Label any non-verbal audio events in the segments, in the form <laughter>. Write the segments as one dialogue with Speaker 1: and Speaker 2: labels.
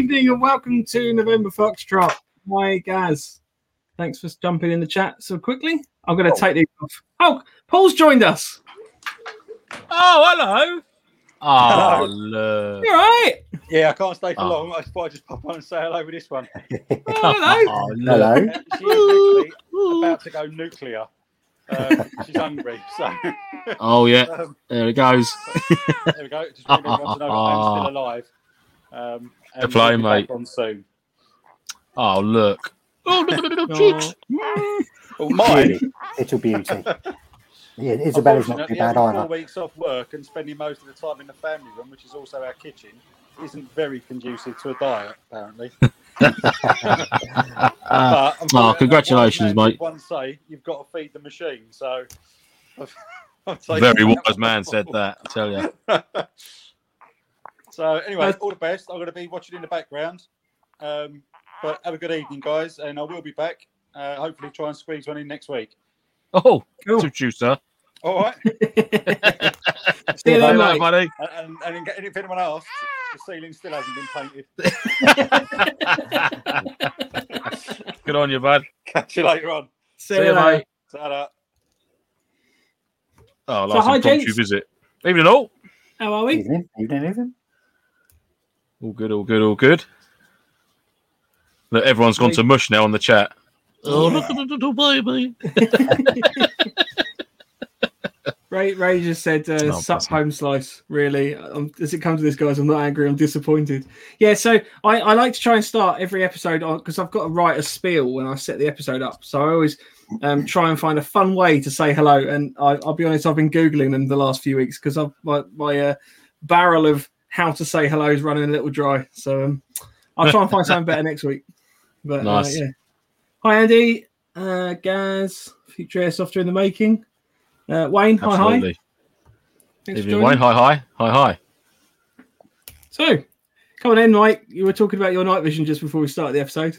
Speaker 1: Good evening and welcome to November Foxtrot. Hi, Gaz. Thanks for jumping in the chat so quickly. I'm going to take these off. Oh, Paul's joined us.
Speaker 2: Oh, hello.
Speaker 3: Oh,
Speaker 2: look.
Speaker 1: You all right?
Speaker 3: Yeah, I can't stay for
Speaker 2: Oh.
Speaker 3: long. I thought I'd just pop on and say hello with this one. <laughs>
Speaker 1: Oh, hello.
Speaker 2: Oh, look.
Speaker 4: Hello.
Speaker 3: She is literally about to go nuclear. Um, she's hungry, so
Speaker 2: Oh, yeah.
Speaker 3: um,
Speaker 2: There it goes. <laughs>
Speaker 3: there we go. Just want everyone to know that I'm still <laughs> alive. Um, and
Speaker 2: The
Speaker 3: we'll
Speaker 2: mate.
Speaker 3: On soon.
Speaker 2: Oh, look. Oh, look at the little cheeks.
Speaker 3: Well, mine.
Speaker 4: Really, little beauty. Yeah, Isabella's not too bad
Speaker 3: having four
Speaker 4: either.
Speaker 3: weeks off work and spending most of the time in the family room, which is also our kitchen, isn't very conducive to a diet, apparently. <laughs> But
Speaker 2: oh, congratulations,
Speaker 3: one
Speaker 2: mate.
Speaker 3: One say you've got to feed the machine, so <laughs> I've, I've
Speaker 2: very wise man said that, I tell you. <laughs>
Speaker 3: so anyway,
Speaker 1: Uh,
Speaker 3: all the best. I'm going to be watching in the background. Um, but have a good evening, guys, and I will be back. Uh, hopefully, try and squeeze one in next week.
Speaker 2: Oh,
Speaker 1: Cool.
Speaker 2: to you, sir.
Speaker 3: All right. <laughs> <laughs>
Speaker 1: See you
Speaker 2: Hello,
Speaker 1: later, mate.
Speaker 2: buddy.
Speaker 3: and, and, and if anyone asks, the ceiling still hasn't been painted. <laughs>
Speaker 2: Good on you, bud.
Speaker 3: Catch you later on.
Speaker 1: See
Speaker 2: See
Speaker 1: you
Speaker 2: you,
Speaker 1: later.
Speaker 2: mate.
Speaker 3: Ta-da.
Speaker 2: Oh,
Speaker 1: So,
Speaker 2: last
Speaker 1: hi,
Speaker 2: impromptu
Speaker 1: gents.
Speaker 2: visit. Evening, all.
Speaker 1: How are we?
Speaker 4: Evening, evening, evening.
Speaker 2: All good, all good, all good. Look, everyone's gone to mush now on the chat. Oh, look at the little baby. <laughs>
Speaker 1: Ray, Ray just said, uh,
Speaker 2: Oh,
Speaker 1: sup
Speaker 2: bless
Speaker 1: home slice. Really? Um, as it comes to this, guys, I'm not angry. I'm disappointed. Yeah, so I, I like to try and start every episode on because I've got to write a spiel when I set the episode up. So I always um, try and find a fun way to say hello. And I, I'll be honest, I've been Googling them the last few weeks because my, my uh, barrel of how to say hello is running a little dry. So um, I'll try and find something better next week. But uh, yeah. Hi, Andy. Uh, Gaz, future airsoft in the making. Uh, Wayne, hi, hi. Thanks for
Speaker 2: Evening,
Speaker 1: joining.
Speaker 2: Wayne. Hi, hi. Hi, hi.
Speaker 1: So, come on in, Mike. You were talking about your night vision just before we started the episode.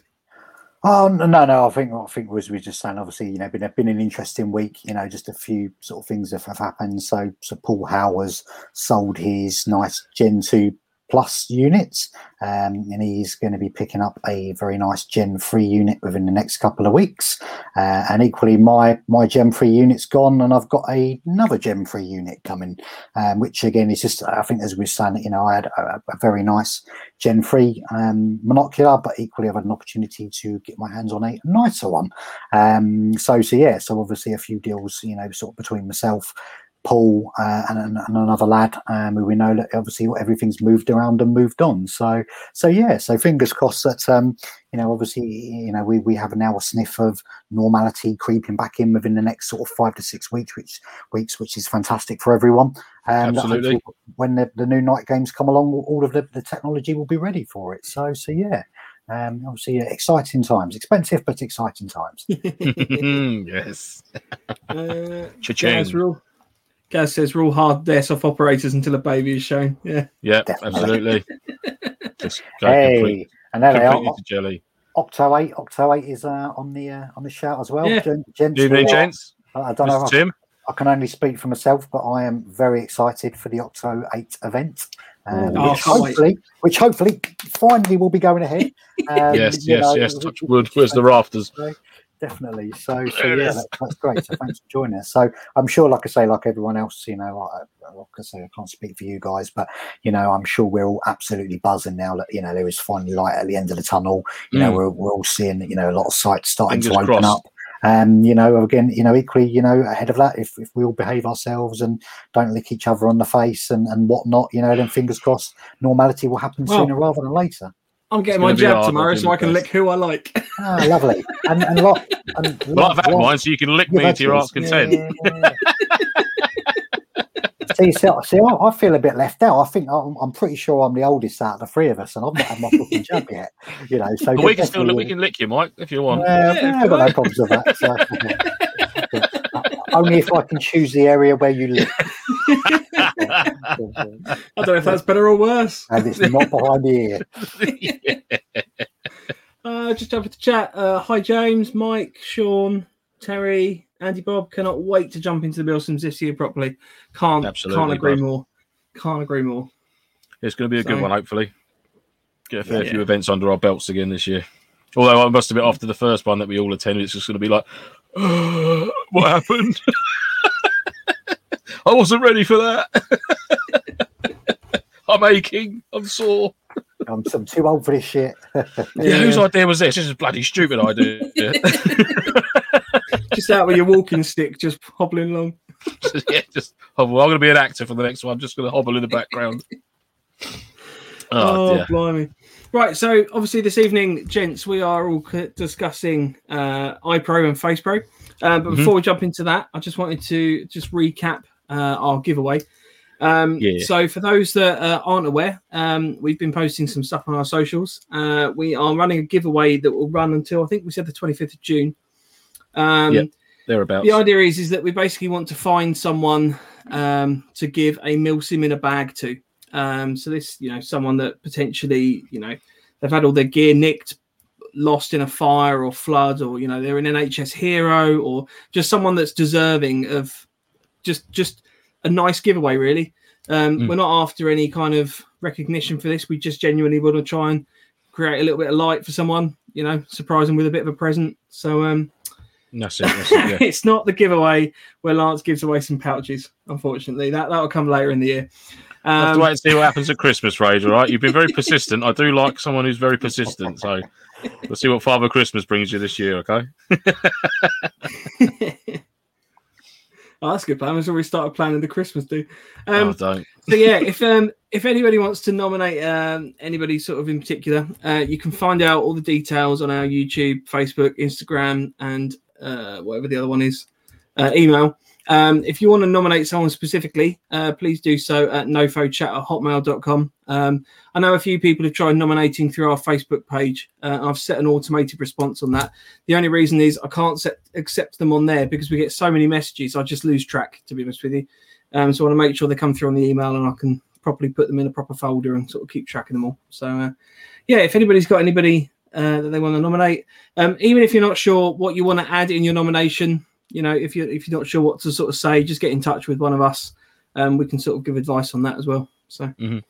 Speaker 4: Oh no, no. I think I think was we just saying. Obviously, you know, been been an interesting week. You know, just a few sort of things have, have happened. So, so Paul Howers sold his nice Gen two plus units, um, and he's going to be picking up a very nice Gen three unit within the next couple of weeks. Uh, and equally, my my Gen three unit's gone, and I've got a, another Gen three unit coming, um, which again is just I think as we were saying, you know, I had a, a very nice Gen 3 um, monocular, but equally I've had an opportunity to get my hands on a nicer one. Um, so, so yeah, so obviously a few deals, you know, sort of between myself, Paul, uh, and, and, and another lad, um, who we know that obviously everything's moved around and moved on. So, so yeah, so fingers crossed that, um, you know, obviously, you know, we, we have now a sniff of normality creeping back in within the next sort of five to six weeks, which weeks, which is fantastic for everyone. Um,
Speaker 2: Absolutely.
Speaker 4: when the, the new night games come along, all of the, the technology will be ready for it. So, so yeah, um, obviously uh, exciting times, expensive but exciting times. <laughs> <laughs>
Speaker 2: yes.
Speaker 1: uh, <laughs>
Speaker 2: Cha-ching.
Speaker 1: Gaz, rule. Gaz says rule hard airsoft operators until a baby is shown. Yeah.
Speaker 2: Yeah,
Speaker 4: Definitely.
Speaker 2: absolutely. <laughs> Just go complete-
Speaker 4: Hey, and there they are.
Speaker 2: to jelly.
Speaker 4: Octo eight, Octo eight is uh, on the uh, on the shout as well.
Speaker 1: Yeah.
Speaker 4: Gen, Gen
Speaker 2: Good evening,
Speaker 4: two,
Speaker 2: gents.
Speaker 4: I I don't know.
Speaker 2: Mr.
Speaker 4: if
Speaker 2: Tim.
Speaker 4: I, I can only speak for myself, but I am very excited for the Octo eight event. Um,
Speaker 1: Oh,
Speaker 4: which
Speaker 1: can't wait.
Speaker 4: hopefully, which hopefully, finally will be going ahead. <laughs> Um,
Speaker 2: Yes, yes,
Speaker 4: know,
Speaker 2: yes. Touch wood.
Speaker 4: is
Speaker 2: Where's the rafters?
Speaker 4: Definitely. So, so yeah, that, that's great. So thanks for joining us. So I'm sure, like I say, like everyone else, you know, like, like I say, I can't speak for you guys, but you know, I'm sure we're all absolutely buzzing now that you know there is finally light at the end of the tunnel. You know,
Speaker 2: Mm.
Speaker 4: we're, we're all seeing you know a lot of sites starting
Speaker 2: Fingers
Speaker 4: to open
Speaker 2: crossed.
Speaker 4: up. Um, you know, again, you know, equally, you know, ahead of that, if, if we all behave ourselves and don't lick each other on the face and, and whatnot, you know, then fingers crossed, normality will happen
Speaker 1: Well,
Speaker 4: sooner rather than later.
Speaker 1: I'm getting
Speaker 2: gonna
Speaker 1: my
Speaker 2: be
Speaker 1: jab tomorrow so I can lick who I like.
Speaker 4: Ah, lovely. And, and lot, and <laughs>
Speaker 2: Well, I've had
Speaker 4: lot-
Speaker 2: mine, so you can lick
Speaker 4: You've
Speaker 2: me
Speaker 4: had
Speaker 2: to your
Speaker 4: yours.
Speaker 2: heart's content.
Speaker 4: Yeah. <laughs> see, see, see I, I feel a bit left out. I think I'm, I'm pretty sure I'm the oldest out of the three of us, and I've not had my fucking jab yet. You know, so <laughs>
Speaker 2: But we can still we can lick you, Mike, if you want.
Speaker 4: Yeah,
Speaker 1: Yeah,
Speaker 4: yeah, I've got no problems with that. So. Only if I can choose the area where you live. <laughs>
Speaker 1: I don't know if that's better or worse. <laughs>
Speaker 4: and it's not behind the ear. <laughs>
Speaker 1: Uh, just jump into chat. Uh, hi, James, Mike, Sean, Terry, Andy Bob. Cannot wait to jump into the Bilsons this year properly. Can't
Speaker 2: Absolutely,
Speaker 1: can't agree
Speaker 2: bud.
Speaker 1: more. Can't agree more.
Speaker 2: It's going to be a good one, hopefully. Get a fair
Speaker 1: Yeah.
Speaker 2: few events under our belts again this year. Although I must admit, after the first one that we all attended, it's just going to be like, <gasps> what happened? I wasn't ready for that. <laughs> I'm aching. I'm sore.
Speaker 4: I'm, I'm too old for this shit. <laughs>
Speaker 2: Yeah, whose idea was this? This is a bloody stupid idea. <laughs>
Speaker 1: Just out with your walking stick, just hobbling along.
Speaker 2: yeah, just well, I'm going to be an actor for the next one. I'm just going to hobble in the background. Oh,
Speaker 1: Oh, blimey. Right, so obviously this evening, gents, we are all c- discussing uh, eye pro and FacePro. Uh, but
Speaker 2: Mhm.
Speaker 1: before we jump into that, I just wanted to just recap uh, our giveaway. Um,
Speaker 2: Yeah.
Speaker 1: So for those that uh, aren't aware, um, we've been posting some stuff on our socials. Uh, we are running a giveaway that will run until I think we said the 25th of June. Um,
Speaker 2: Yeah. Thereabouts.
Speaker 1: the idea is is that we basically want to find someone um, to give a milsim in a bag to. Um, so this, you know, someone that potentially, you know, they've had all their gear nicked, lost in a fire or flood, or you know, they're an NHS hero, or just someone that's deserving of just just a nice giveaway. Really, um,
Speaker 2: Mm.
Speaker 1: we're not after any kind of recognition for this. We just genuinely want to try and create a little bit of light for someone. You know, surprise them with a bit of a present. So um,
Speaker 2: That's it. That's it yeah. <laughs>
Speaker 1: it's not the giveaway where Lance gives away some pouches. Unfortunately, that that'll come later in the year.
Speaker 2: We'll have
Speaker 1: Um,
Speaker 2: to wait and see what happens at Christmas, Rage. All right, you've been very <laughs> persistent. I do like someone who's very persistent. So we'll see what Father Christmas brings you this year. Okay. <laughs>
Speaker 1: oh, that's a good plan. We've already started planning the Christmas do. Um,
Speaker 2: oh, don't.
Speaker 1: so yeah, if um if anybody wants to nominate um anybody sort of in particular, uh, you can find out all the details on our YouTube, Facebook, Instagram, and uh, whatever the other one is, uh, email. Um, if you want to nominate someone specifically, uh, please do so at nofochat at hotmail.com. Um, I know a few people have tried nominating through our Facebook page. Uh, I've set an automated response on that. The only reason is I can't set, accept them on there because we get so many messages. I just lose track, to be honest with you. Um, so I want to make sure they come through on the email and I can properly put them in a proper folder and sort of keep track of them all. So, uh, yeah, if anybody's got anybody uh, that they want to nominate, um, even if you're not sure what you want to add in your nomination, you know, if you're if you're not sure what to sort of say, just get in touch with one of us. Um, we can sort of give advice on that as well. So,
Speaker 2: Mhm.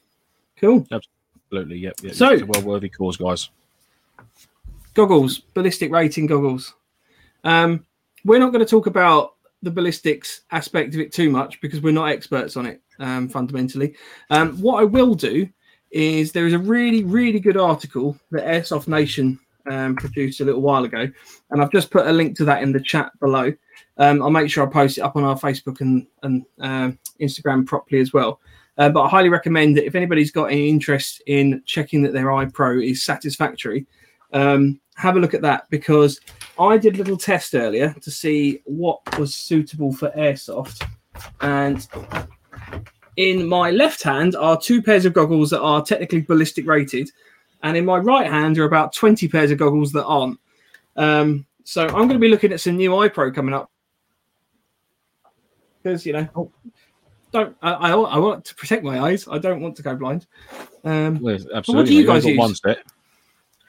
Speaker 1: cool.
Speaker 2: Absolutely. Yep. yep.
Speaker 1: So-
Speaker 2: it's a well worthy cause, guys.
Speaker 1: goggles, ballistic rating goggles. Um, we're not going to talk about the ballistics aspect of it too much because we're not experts on it um, fundamentally. Um, what I will do is there is a really, really good article that Airsoft Nation um, produced a little while ago, and I've just put a link to that in the chat below. Um, I'll make sure I post it up on our Facebook and, and um Instagram properly as well. Uh, but I highly recommend that if anybody's got any interest in checking that their eye pro is satisfactory, um, have a look at that because I did a little test earlier to see what was suitable for airsoft. And in my left hand are two pairs of goggles that are technically ballistic rated, and in my right hand are about 20 pairs of goggles that aren't. Um, so I'm going to be looking at some new eye pro coming up because you know, don't I, I, I want to protect my eyes. I don't want to go blind. Um,
Speaker 2: Well, absolutely.
Speaker 1: you
Speaker 2: You've
Speaker 1: guys use?
Speaker 2: one set.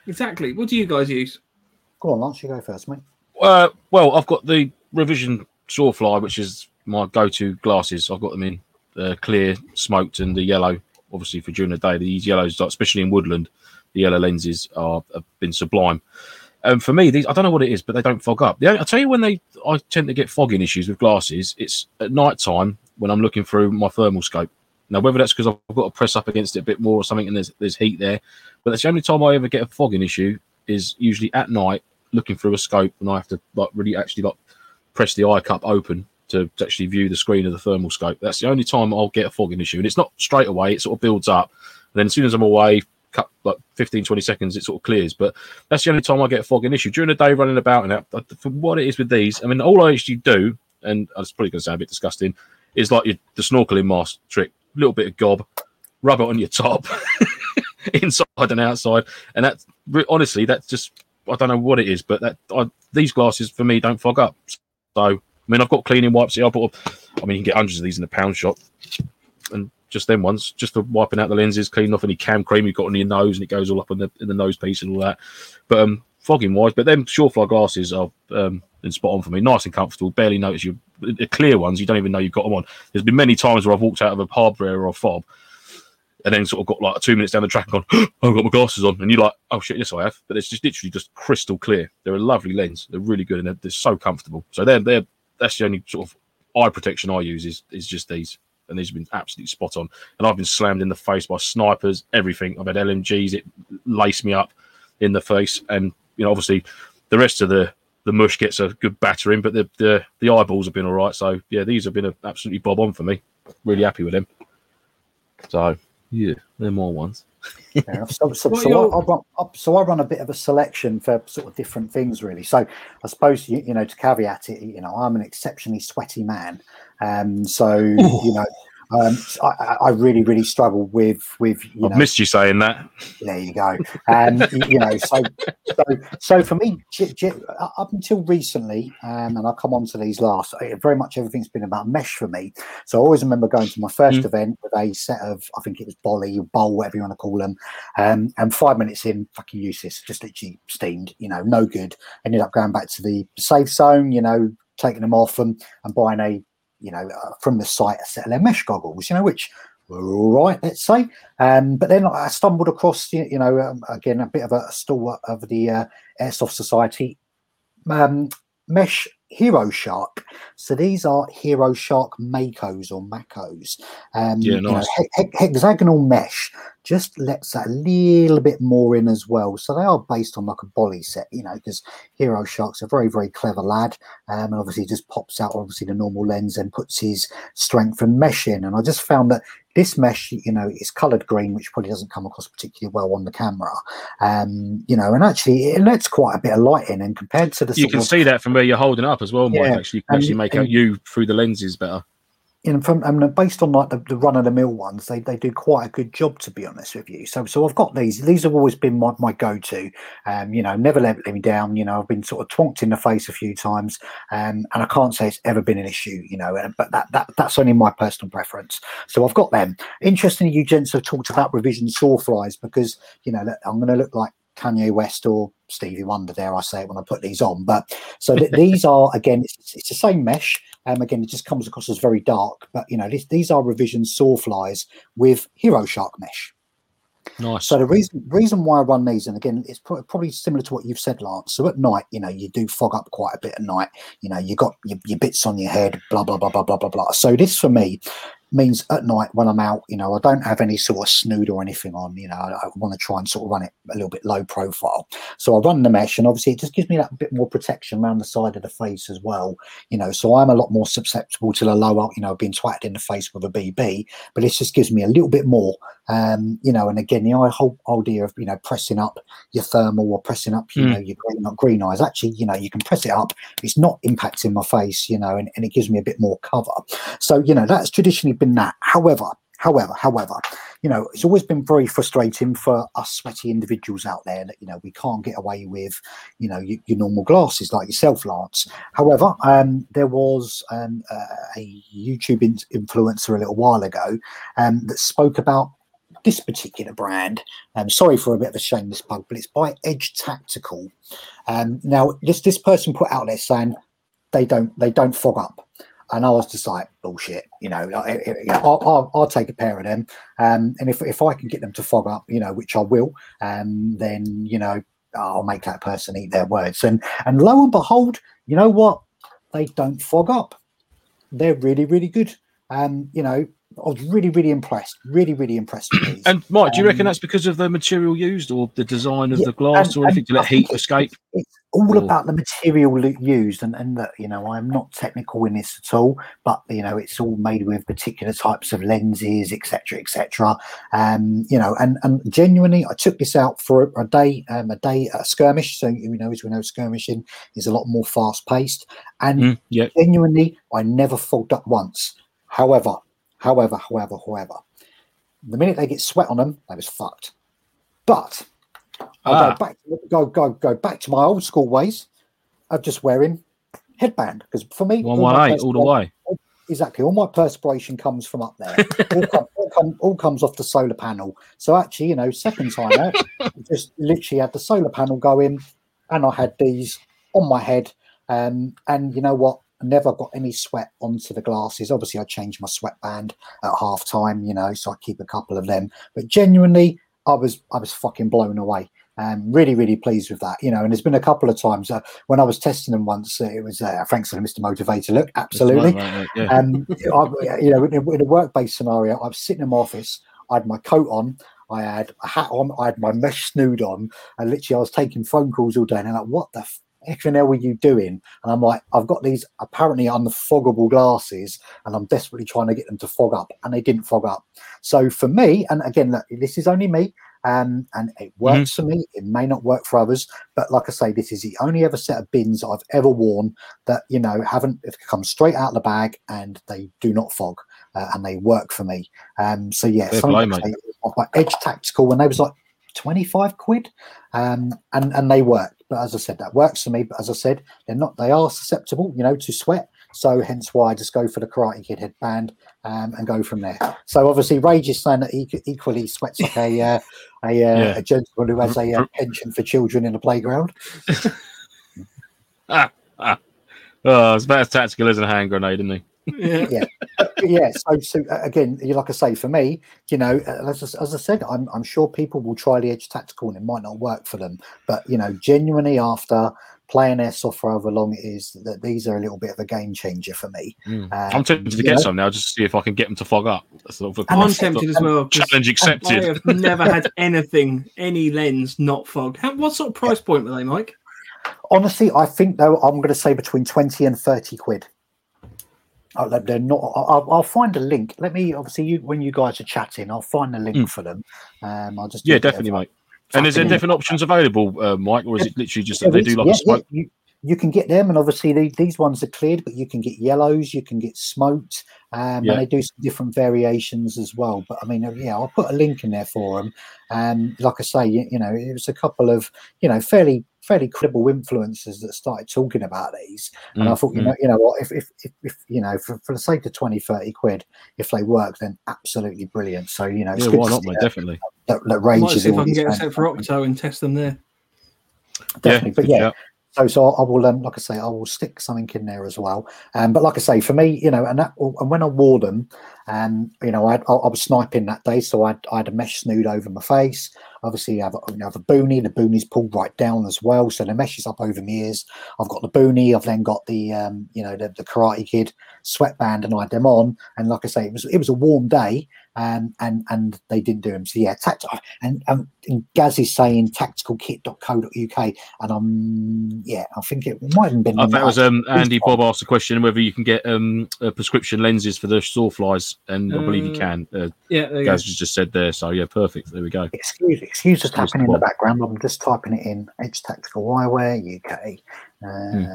Speaker 1: exactly. What do you guys use?
Speaker 4: Go on, Lance, you go first, mate.
Speaker 2: Uh, well, I've got the revision Sawfly, which is my go-to glasses. I've got them in uh, clear, smoked, and the yellow. Obviously, for during the day, these yellows, like, especially in woodland, the yellow lenses are have been sublime. And for me, these I don't know what it is, but they don't fog up. The only, I tell you when they, I tend to get fogging issues with glasses. It's at night time when I'm looking through my thermal scope. Now, whether that's because I've got to press up against it a bit more or something, and there's there's heat there, but that's the only time I ever get a fogging issue is usually at night looking through a scope and I have to like really actually like press the eye cup open to, to actually view the screen of the thermal scope. That's the only time I'll get a fogging issue. And it's not straight away, it sort of builds up. And then as soon as I'm away, cut like 15, 20 seconds, it sort of clears. But that's the only time I get a fogging issue. During the day running about and that, for what it is with these, I mean, all I actually do, and it's probably going to sound a bit disgusting, is like your, the snorkeling mask trick, a little bit of gob, rub it on your top, <laughs> inside and outside. And that, honestly, that's just I don't know what it is, but that I, these glasses for me don't fog up. So I mean, I've got cleaning wipes here. I bought, I mean, you can get hundreds of these in the pound shop, and just them once, just for wiping out the lenses, cleaning off any cam cream you've got on your nose, and it goes all up in the in the nose piece and all that. But um, fogging wise, but them Sawfly glasses are um, spot on for me. Nice and comfortable. Barely notice you. The clear ones, you don't even know you've got them on. There's been many times where I've walked out of a hardware or a fob, and then sort of got like two minutes down the track gone, oh, I've got my glasses on. And you're like, oh shit, yes, I have. But it's just literally just crystal clear. They're a lovely lens. They're really good and they're, they're so comfortable. So they're, they're, that's the only sort of eye protection I use is, is just these. And these have been absolutely spot on. And I've been slammed in the face by snipers, everything. I've had LMGs, it laced me up in the face. And, you know, obviously the rest of the, the mush gets a good battering, but the, the, the eyeballs have been all right. So, yeah, these have been a, absolutely bob on for me. Really happy with them. So, yeah, they're more ones.
Speaker 4: Yeah, so, so, so, I, I run, so I run a bit of a selection for sort of different things, really. So I suppose you, you know to caveat it, you know, I'm an exceptionally sweaty man, um, so Ooh. you know um, I, I, really, really struggle with with. You
Speaker 2: I've know, missed you saying that.
Speaker 4: There you go. And you know, so so so for me, j- j- up until recently, um, and I'll come on to these last. Very much everything's been about mesh for me. So I always remember going to my first mm. event with a set of, I think it was Bolly, bowl, whatever you want to call them, um, and five minutes in, fucking useless, just literally steamed. You know, no good. Ended up going back to the safe zone. You know, taking them off and, and buying a you know, uh, from the site a set of their mesh goggles, you know, which were all right, let's say. Um, but then I stumbled across, you know, um, again, a bit of a stalwart of the uh, Airsoft Society um, mesh Hero Shark. So these are Hero Shark Makos or Macos. Um,
Speaker 2: yeah, nice.
Speaker 4: You know, he- he- hexagonal mesh just lets that a little bit more in as well. So they are based on like a bolly set, you know, because Hero Shark's a very, very clever lad. Um, and obviously just pops out obviously the normal lens and puts his strength and mesh in. And I just found that this mesh, you know, is coloured green, which probably doesn't come across particularly well on the camera. Um, you know, and actually it lets quite a bit of light in. And compared to the
Speaker 2: you can
Speaker 4: of,
Speaker 2: see that from where you're holding up as well, Mike. Yeah, actually, you can actually make and, out you through the lenses better
Speaker 4: know, from based on like the, the run of the mill ones, they, they do quite a good job to be honest with you. So so I've got these. These have always been my, my go to. Um, you know, never let, let me down. You know, I've been sort of twonked in the face a few times, um, and I can't say it's ever been an issue. You know, but that, that that's only my personal preference. So I've got them. Interestingly, you gents have talked about revision sawflies because you know I'm going to look like Kanye West or Stevie Wonder, dare I say it, when I put these on. But so th- these are again, it's, it's, the same mesh. Um, again, it just comes across as very dark, but you know, this, these are revision sawflies with Hero Shark mesh.
Speaker 2: Nice.
Speaker 4: So the reason reason why I run these, and again, it's pro- probably similar to what you've said, Lance. So at night, you know, you do fog up quite a bit at night. You know, you got your, your bits on your head, blah blah blah blah blah blah blah. So this for me means at night when I'm out, you know, I don't have any sort of snood or anything on. You know, I, I want to try and sort of run it a little bit low profile. So I run the mesh, and obviously it just gives me that bit more protection around the side of the face as well. You know, so I'm a lot more susceptible to the lower. You know, being twatted in the face with a BB, but it just gives me a little bit more. Um, you know, and again, the whole idea of you know pressing up your thermal or pressing up, you mm. know, your green, not green eyes. Actually, you know, you can press it up. It's not impacting my face. You know, and, and it gives me a bit more cover. So you know, that's traditionally been that. However, however, however, you know, it's always been very frustrating for us sweaty individuals out there that, you know, we can't get away with, you know, your, your normal glasses like yourself, Lance. However, um, there was um, uh, a YouTube in- influencer a little while ago um, that spoke about this particular brand. I'm um, sorry for a bit of a shameless plug, but it's by Edge Tactical. Um, now, this this person put out there saying they don't they don't fog up and I was just like, bullshit, you know, I'll, I'll, I'll, take a pair of them. Um, and if, if I can get them to fog up, you know, which I will, um, then, you know, I'll make that person eat their words. And, and lo and behold, you know what? They don't fog up. They're really, really good. Um, you know, I was really, really impressed. Really, really impressed with these. <clears throat>
Speaker 2: And Mike, do you reckon um, that's because of the material used or the design of yeah, the glass and, or anything to let heat escape?
Speaker 4: It's all or... about the material used, and and that you know I'm not technical in this at all, but you know it's all made with particular types of lenses, etc., etc. Um, you know, and and genuinely, I took this out for a, a day, um, a day a skirmish. So you know, as we know, skirmishing is a lot more fast paced, and
Speaker 2: mm, yeah.
Speaker 4: genuinely, I never fogged up once. However, However, however, however, the minute they get sweat on them, they was fucked. But I ah. go back, go go go back to my old school ways of just wearing headband because for me,
Speaker 2: one one eight all the way.
Speaker 4: Exactly, all my perspiration comes from up there. <laughs> all, come, all, come, all, comes off the solar panel. So actually, you know, second time out, just literally had the solar panel going, and I had these on my head. Um, and you know what? Never got any sweat onto the glasses. Obviously, I changed my sweatband at half time, you know, so I keep a couple of them. But genuinely, I was I was fucking blown away. Um, really, really pleased with that, you know. And there's been a couple of times uh, when I was testing them once. Uh, it was uh, to the Mr. Motivator. Look, absolutely.
Speaker 2: Right, yeah.
Speaker 4: Um, I, you know, in a, in a work-based scenario, I was sitting in my office. I had my coat on. I had a hat on. I had my mesh snood on, and literally, I was taking phone calls all day. And I'm like, "What the the hell were you doing?" And I'm like, "I've got these apparently unfoggable glasses, and I'm desperately trying to get them to fog up, and they didn't fog up." So for me, and again, look, this is only me. Um, and it works for me. It may not work for others, but like I say, this is the only ever set of bins I've ever worn that you know haven't come straight out of the bag and they do not fog uh, and they work for me. Um, so yeah,
Speaker 2: Fair
Speaker 4: something
Speaker 2: play,
Speaker 4: like
Speaker 2: mate.
Speaker 4: I say, I've got Edge Tactical when they was like twenty five quid, um, and and they work. But as I said, that works for me. But as I said, they're not. They are susceptible, you know, to sweat. So hence why I just go for the Karate Kid headband um, and go from there. So obviously, Rage is saying that he equally sweats like a uh, a, uh,
Speaker 2: Yeah.
Speaker 4: a gentleman who has a uh, pension for children in a playground. <laughs>
Speaker 2: Oh, it's about as tactical as a hand grenade, isn't he?
Speaker 1: Yeah.
Speaker 4: But yeah. So, so uh, again, like I say, for me, you know, uh, as, I- as I said, I'm, I'm sure people will try the Edge Tactical and it might not work for them. But you know, genuinely after playing airsoft for however long it is, that these are a little bit of a game changer for me.
Speaker 2: Mm.
Speaker 4: Uh,
Speaker 2: I'm tempted to get
Speaker 4: know?
Speaker 2: some now, just to see if I can get them to fog up. That's sort of a-
Speaker 4: And
Speaker 1: I'm tempted as well.
Speaker 2: Challenge accepted.
Speaker 1: I have never had anything, any lens not fog. How, what sort of price point were they, Mike?
Speaker 4: Honestly, I think though I'm going to say between twenty and thirty quid. Oh, they're- not. I'll, I'll find a link. Let me obviously you, when you guys are chatting, I'll find a link
Speaker 2: Mm.
Speaker 4: for them. Um, I'll just
Speaker 2: Yeah,
Speaker 4: a bit of-
Speaker 2: definitely, mate. And is there different options available, uh, Mike, or is it literally just
Speaker 4: Yeah,
Speaker 2: that they do like
Speaker 4: yeah,
Speaker 2: a smoke?
Speaker 4: yeah, you, you can get them, and obviously the, these ones are cleared, but you can get yellows, you can get smoked, um, and they do some different variations as well. But I mean, uh, yeah, I'll put a link in there for them. Um, like I say, you, you know, it was a couple of you know fairly fairly credible influencers that started talking about these, and I
Speaker 2: Mm,
Speaker 4: thought, you
Speaker 2: mm.
Speaker 4: know, you know what, if if, if, if you know, for, for the sake of 20, 30 quid, if they work, then absolutely brilliant. So you know, it's
Speaker 2: Yeah,
Speaker 4: good
Speaker 2: why not, mate? Definitely.
Speaker 4: that, that
Speaker 1: I
Speaker 4: range
Speaker 1: might
Speaker 4: is
Speaker 1: see if I can get a set for Octo and test them there.
Speaker 4: definitely.
Speaker 2: Yeah,
Speaker 4: but
Speaker 2: good
Speaker 4: yeah,
Speaker 2: shout.
Speaker 4: So, so I will, um, like I say, I will stick something in there as well. Um, but like I say, for me, you know, and that, and when I wore them, um, you know, I, I, I was sniping that day, so I, I had a mesh snood over my face. Obviously, I have, a- you know, I have a boonie. The boonie's pulled right down as well, so the mesh is up over my ears. I've got the boonie. I've then got the, um, you know, the, the Karate Kid sweatband, and I had them on. And like I say, it was it was a warm day, um, and and they didn't do them. So yeah, tact- and, um, and Gaz is saying tacticalkit.co.uk, and I'm yeah, I think it might have been.
Speaker 2: I think it was um, Andy. Bob asked a question whether you can get um, uh, prescription lenses for the sawflies, and I believe you
Speaker 1: Uh,
Speaker 2: can. Uh,
Speaker 1: Yeah, there you.
Speaker 2: Gaz has just said there, so yeah, perfect. There we go.
Speaker 4: Excuse, excuse the tapping in the background. I'm just typing it in. Edge Tactical Eyewear UK. Um,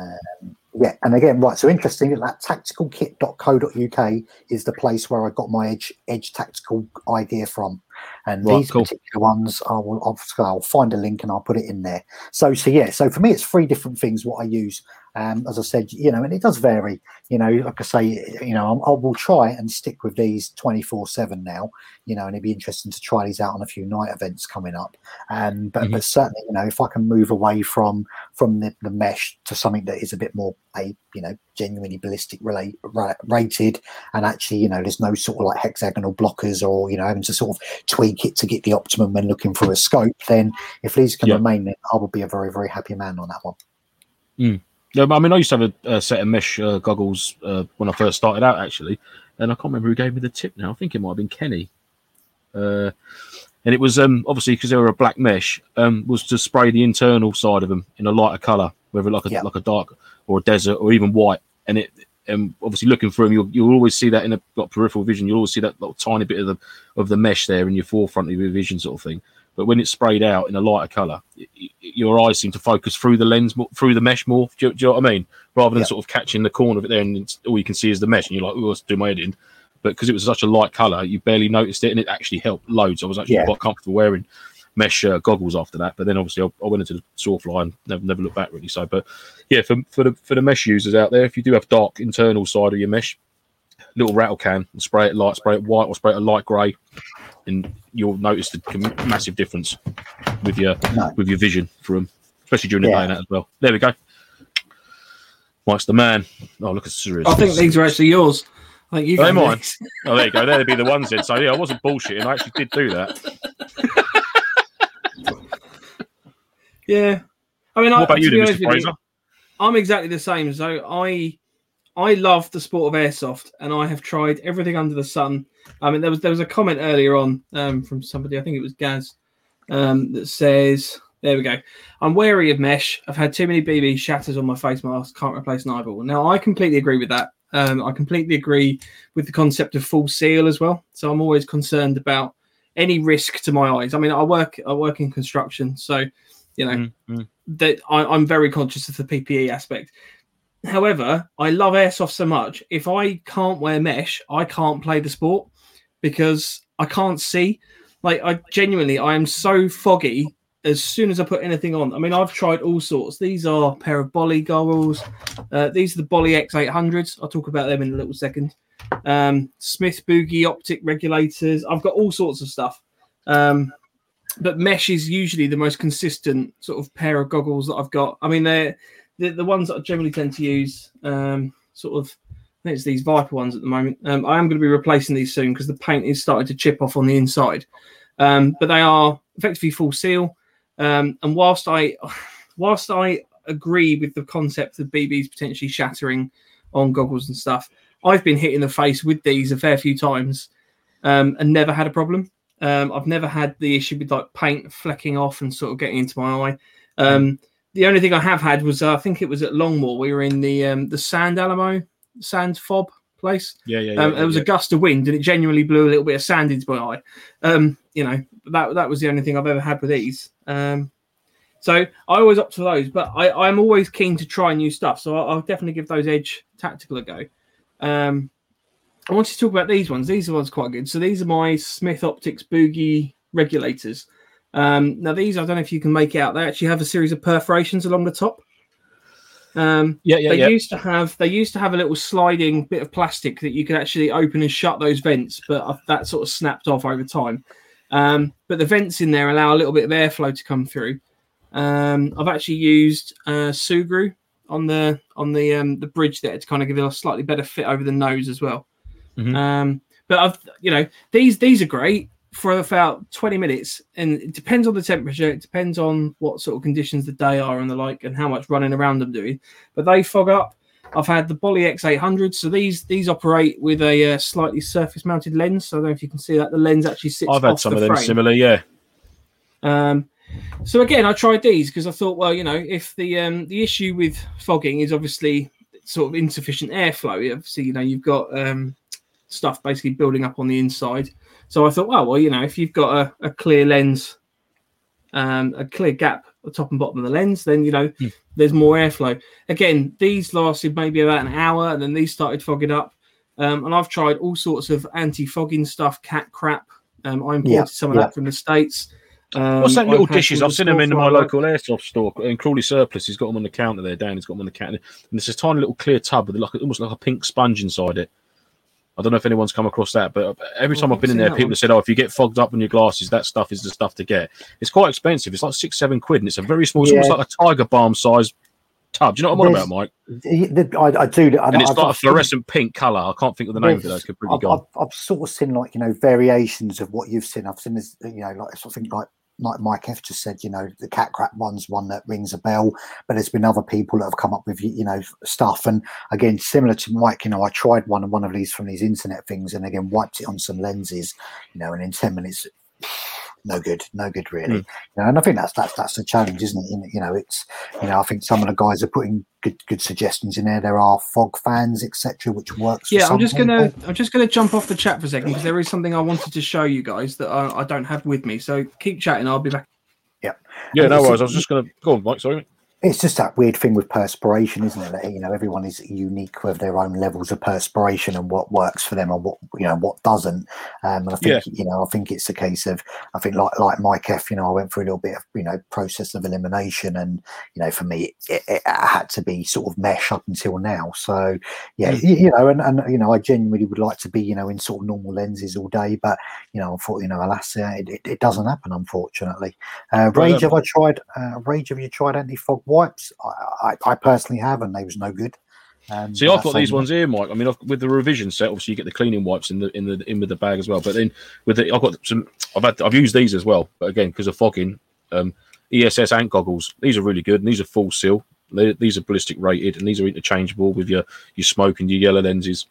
Speaker 4: Yeah, and again, right. So interesting that tacticalkit.co.uk is the place where I got my Edge Edge Tactical idea from, and
Speaker 2: Right,
Speaker 4: these
Speaker 2: cool.
Speaker 4: particular ones, I will I'll, I'll find a link and I'll put it in there. So, so yeah. So for me, it's three different things what I use. Um, as I said, you know, and it does vary. You know, like I say, you know, I'm- I will try and stick with these 24 seven now. You know, and it'd be interesting to try these out on a few night events coming up. Um, but
Speaker 2: Mhm.
Speaker 4: but certainly, you know, if I can move away from from the, the mesh to something that is a bit more a you know genuinely ballistic relate, ra- rated, and actually, you know, there's no sort of like hexagonal blockers or you know having to sort of tweak it to get the optimum when looking for a scope. Then if these can
Speaker 2: Yeah.
Speaker 4: remain, then I will be a very very happy man on that one.
Speaker 2: Yeah, I mean, I used to have a, a set of mesh uh, goggles uh, when I first started out, actually, and I can't remember who gave me the tip now. I think it might have been Kenny. Uh, and it was um, obviously because they were a black mesh, um, was to spray the internal side of them in a lighter color, whether like a
Speaker 4: Yeah.
Speaker 2: like a dark or a desert or even white. And it, um, obviously looking through them, you'll, you'll always see that in a like, peripheral vision. You'll always see that little tiny bit of the of the mesh there in your forefront of your vision, sort of thing. But when it's sprayed out in a lighter color, y- y- your eyes seem to focus through the lens, more, through the mesh more. Do you, do you know what I mean? Rather than
Speaker 4: Yeah.
Speaker 2: sort of catching the corner of it there, and all you can see is the mesh, and you're like, "Oh, let's do my head in." But because it was such a light color, you barely noticed it, and it actually helped loads. I was actually
Speaker 4: Yeah.
Speaker 2: quite comfortable wearing mesh uh, goggles after that. But then obviously I, I went into the sawfly and never, never looked back really. So, but yeah, for for the for the mesh users out there, if you do have dark internal side of your mesh, little rattle can and spray it light, spray it white, or spray it a light grey, and you'll notice the com- massive difference with your
Speaker 4: No.
Speaker 2: with your vision for them, especially during the
Speaker 4: Yeah.
Speaker 2: day and that as well. There we go. Mike's the man. Oh, look at serious.
Speaker 1: I think these are actually yours. I think you
Speaker 2: Are they
Speaker 1: can do
Speaker 2: mine?
Speaker 1: these.
Speaker 2: Oh, there you go. There'd be the ones in. So yeah, I wasn't bullshitting. I actually did do that. <laughs>
Speaker 1: Yeah. I mean, I,
Speaker 2: What about
Speaker 1: to
Speaker 2: you,
Speaker 1: be
Speaker 2: then,
Speaker 1: honest
Speaker 2: Mr. Fraser?
Speaker 1: I'm exactly the same. So I I love the sport of airsoft, and I have tried everything under the sun. I mean, there was there was a comment earlier on um, from somebody, I think it was Gaz, um, that says, "There we go. I'm wary of mesh. I've had too many BB shatters on my face mask. Can't replace an eyeball." Now, I completely agree with that. Um, I completely agree with the concept of full seal as well. So I'm always concerned about any risk to my eyes. I mean, I work I work in construction, so you know
Speaker 2: Mm, mm.
Speaker 1: that I, I'm very conscious of the PPE aspect. However, I love airsoft so much. If I can't wear mesh, I can't play the sport because I can't see. Like I genuinely, I am so foggy as soon as I put anything on. I mean, I've tried all sorts. These are a pair of Bollé goggles. Uh, these are the Bollé X800s. I'll talk about them in a little second. Um, Smith Boogie optic regulators. I've got all sorts of stuff. Um, but mesh is usually the most consistent sort of pair of goggles that I've got. I mean, they're the, the ones that I generally tend to use. Um, sort of, I think it's these Viper ones at the moment. Um, I am going to be replacing these soon because the paint is starting to chip off on the inside. Um, but they are effectively full seal. Um, and whilst I, <sighs> whilst I agree with the concept of BBs potentially shattering on goggles and stuff, I've been hit in the face with these a fair few times um, and never had a problem. Um, I've never had the issue with like paint flecking off and sort of getting into my eye. Um, the only thing I have had was uh, I think it was at Longmoor. We were in the um, the Sand Alamo Sand Fob place.
Speaker 2: Yeah, yeah, yeah.
Speaker 1: Um, there was
Speaker 2: yeah.
Speaker 1: a gust of wind and it genuinely blew a little bit of sand into my eye. Um, you know that that was the only thing I've ever had with these. Um, so I always opt for those, but I, I'm always keen to try new stuff. So I'll, I'll definitely give those Edge Tactical a go. Um, I wanted to talk about these ones. These are ones quite good. So these are my Smith Optics Boogie regulators. Um, now these, I don't know if you can make out. They actually have a series of perforations along the top. Um,
Speaker 2: yeah, yeah,
Speaker 1: they
Speaker 2: yeah.
Speaker 1: used to have they used to have a little sliding bit of plastic that you could actually open and shut those vents, but that sort of snapped off over time. Um, but the vents in there allow a little bit of airflow to come through. Um, I've actually used uh, Sugru on the on the um, the bridge there to kind of give it a slightly better fit over the nose as well.
Speaker 2: Mhm.
Speaker 1: Um, but I've you know these these are great for about 20 minutes and it depends on the temperature it depends on what sort of conditions the day are and the like and how much running around i'm doing but they fog up i've had the Bollé x800 so these these operate with a uh, slightly surface mounted lens so i don't know if you can see that the lens actually sits
Speaker 2: I've had some
Speaker 1: the
Speaker 2: of them
Speaker 1: frame.
Speaker 2: similar. Yeah,
Speaker 1: Um, so again, I tried these because I thought, well, you know, if the um, the issue with fogging is obviously sort of insufficient airflow, obviously, you know, you've got um, stuff basically building up on the inside. So I thought, well, well, you know, if you've got a, a clear lens, um, a clear gap at the top and bottom of the lens, then you know
Speaker 2: Hmm.
Speaker 1: there's more airflow. Again, these lasted maybe about an hour, and then these started fogging up. Um, and I've tried all sorts of anti-fogging stuff, cat crap. Um, I imported
Speaker 4: Yeah,
Speaker 1: some of
Speaker 4: yeah.
Speaker 1: that from the states. Um,
Speaker 2: what's that little dishes? I've seen them in my
Speaker 1: Scorefly
Speaker 2: local airsoft store in Crawley Surplus. He's got them on the counter there. Dan, he's got them on the counter, and it's a tiny little clear tub with like almost like a pink sponge inside it. I don't know if anyone's come across that, but every
Speaker 1: Oh,
Speaker 2: time I've
Speaker 1: I've
Speaker 2: been in there, people
Speaker 1: one.
Speaker 2: have said, "Oh, if you get fogged up on your glasses, that stuff is the stuff to get." It's quite expensive. It's like six, seven quid, and it's a very small. It's
Speaker 4: Yeah.
Speaker 2: almost like a tiger balm size tub. Do you know what I'm on about, Mike?
Speaker 4: I, I do.
Speaker 2: And it's like a fluorescent pink color. I can't think of the name of it.
Speaker 4: I've. I've, I've sort of seen like you know variations of what you've seen. I've seen this, you know, like I think like like Mike F just said, you know, the cat crap one's one that rings a bell, but there's been other people that have come up with you know stuff. And again, similar to Mike, you know, I tried one one of these from these internet things, and again wiped it on some lenses, you know, and in ten minutes. No good, no good, really. Hmm. You know, and I think that's that's that's the challenge, isn't it? You know- it's you know, I think some of the guys are putting good good suggestions in there. There are fog fans, etc., which works. for
Speaker 1: Yeah, I'm just
Speaker 4: people.
Speaker 1: gonna I'm just gonna jump off the chat for a second because there is something I wanted to show you guys that I, I don't have with me. So keep chatting. I'll be back.
Speaker 2: Yeah,
Speaker 4: and
Speaker 2: no worries. I was just going to go on, Mike. Sorry.
Speaker 4: It's just that weird thing with perspiration, isn't it? That you know everyone is unique with their own levels of perspiration and what works for them and what you know what doesn't. Um, and I think you know I think it's a case of I think like like Mike F. You know I went through a little bit of you know process of elimination and you know for me it, it, had to be sort of mesh up until now. So yeah,
Speaker 2: Mm.
Speaker 4: you, you know and, and you know I genuinely would like to be you know in sort of normal lenses all day, but you know unfortunately you know alas uh, it, it, it doesn't happen unfortunately. Uh, Rage,
Speaker 2: um,
Speaker 4: have I tried? Uh, Rage, have you tried anti fog wipes? I, I, I personally have, and they was no good. Um,
Speaker 2: See, I've got these ones here, Mike. I mean, I've, with the revision set, obviously you get the cleaning wipes in the in the in with the bag as well. But then with the, I've got some. I've had I've used these as well, but again because of fogging, um, ESS ant goggles. These are really good, and these are full seal. They, these are ballistic rated, and these are interchangeable with your your smoke and your yellow lenses,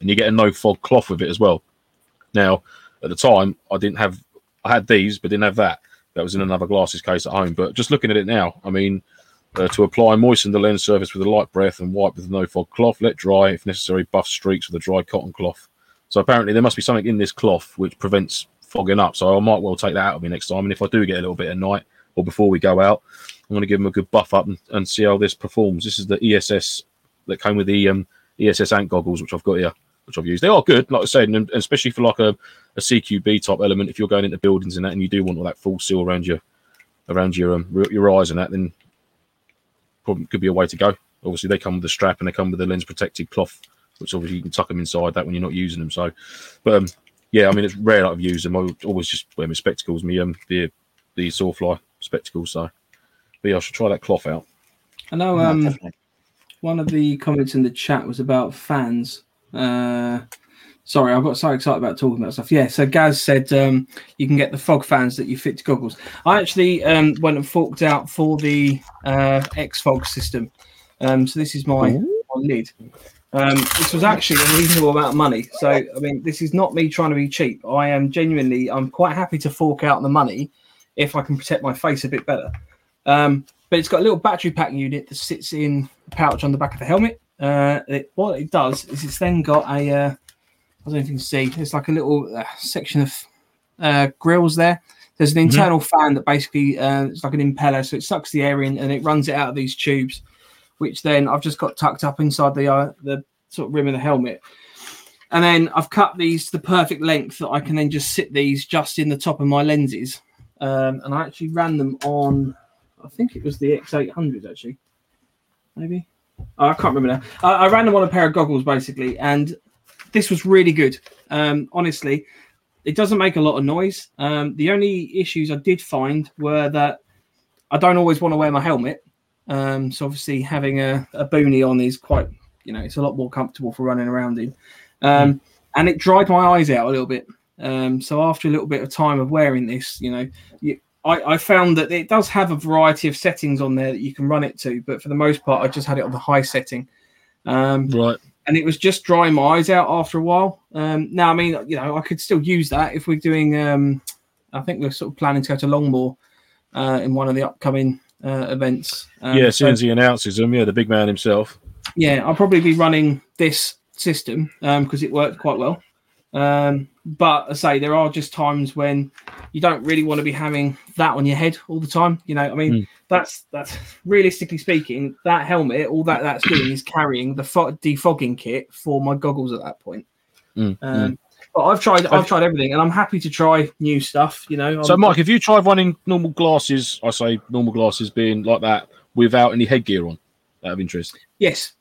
Speaker 2: and you get a no fog cloth with it as well. Now, at the time, I didn't have. I had these, but didn't have that. That was in another glasses case at home. But just looking at it now, I mean, uh, to apply, moisten the lens surface with a light breath and wipe with no fog cloth. Let dry, if necessary, buff streaks with a dry cotton cloth. So apparently there must be something in this cloth which prevents fogging up. So I might well take that out of me next time. And if I do get a little bit at night or before we go out, I'm going to give them a good buff up and, and see how this performs. This is the ESS that came with the um, ESS ant goggles, which I've got here, which I've used. They are good, like I said, and, especially for like a, a CQB type element. If you're going into buildings and that, and you do want all that full seal around your around your um, your eyes and that, then probably could be a way to go. Obviously, they come with a strap and they come with a lens protected cloth, which obviously you can tuck them inside that when you're not using them. So, but um, yeah, I mean, it's rare that I've used them. I always just wear my spectacles, me um, the the Sawfly spectacles. So, but yeah, I should try that cloth out.
Speaker 1: I know um,
Speaker 4: definitely.
Speaker 1: one of the comments in the chat was about fans. Uh, sorry, I got so excited about talking about stuff. Yeah, so Gaz said um, you can get the fog fans that you fit to goggles. I actually um, went and forked out for the uh, X Fog system. Um, so this is my, my lid. Um, this was actually a reasonable amount of money. So I mean, this is not me trying to be cheap. I am genuinely, I'm quite happy to fork out the money if I can protect my face a bit better. Um, but it's got a little battery pack unit that sits in a pouch on the back of the helmet. Uh, it, what it does is it's then got a, uh, I don't know if you can see, it's like a little uh, section of uh, grills there. There's an internal fan that basically uh, it's like an impeller, so it sucks the air in and it runs it out of these tubes, which then I've just got tucked up inside the uh, the sort of rim of the helmet. And then I've cut these to the perfect length that I can then just sit these just in the top of my lenses. Um, and I actually ran them on, I think it was the X800 actually, maybe. Oh, I can't remember now. I, I ran them on a pair of goggles basically, and this was really good. Um, honestly, it doesn't make a lot of noise. Um, the only issues I did find were that I don't always want to wear my helmet. Um, so obviously having a, a boonie on is quite, you know, it's a lot more comfortable for running around in. Um, And it dried my eyes out a little bit. Um, so after a little bit of time of wearing this, you know, you, I, I found that it does have a variety of settings on there that you can run it to, but for the most part, I just had it on the high setting. Um,
Speaker 2: Right.
Speaker 1: And it was just drying my eyes out after a while. Um, now, I mean, you know, I could still use that if we're doing. Um, I think we're sort of planning to go to Longmoor uh, in one of the upcoming uh, events. Um,
Speaker 2: yeah, as
Speaker 1: so-
Speaker 2: soon as he announces them, yeah, the big man himself.
Speaker 1: yeah, I'll probably be running this system because it worked quite well. Um, but I say there are just times when you don't really want to be having that on your head all the time. You know, I mean,
Speaker 2: Mm.
Speaker 1: that's that's realistically speaking, that helmet, all that that's doing is carrying the fo- defogging kit for my goggles at that point.
Speaker 2: Mm,
Speaker 1: Um, But I've tried, I've tried everything, and I'm happy to try new stuff. You know,
Speaker 2: So,
Speaker 1: I'm-
Speaker 2: Mike, if you tried running normal glasses, I say normal glasses being like that without any headgear on, out of interest.
Speaker 1: yes,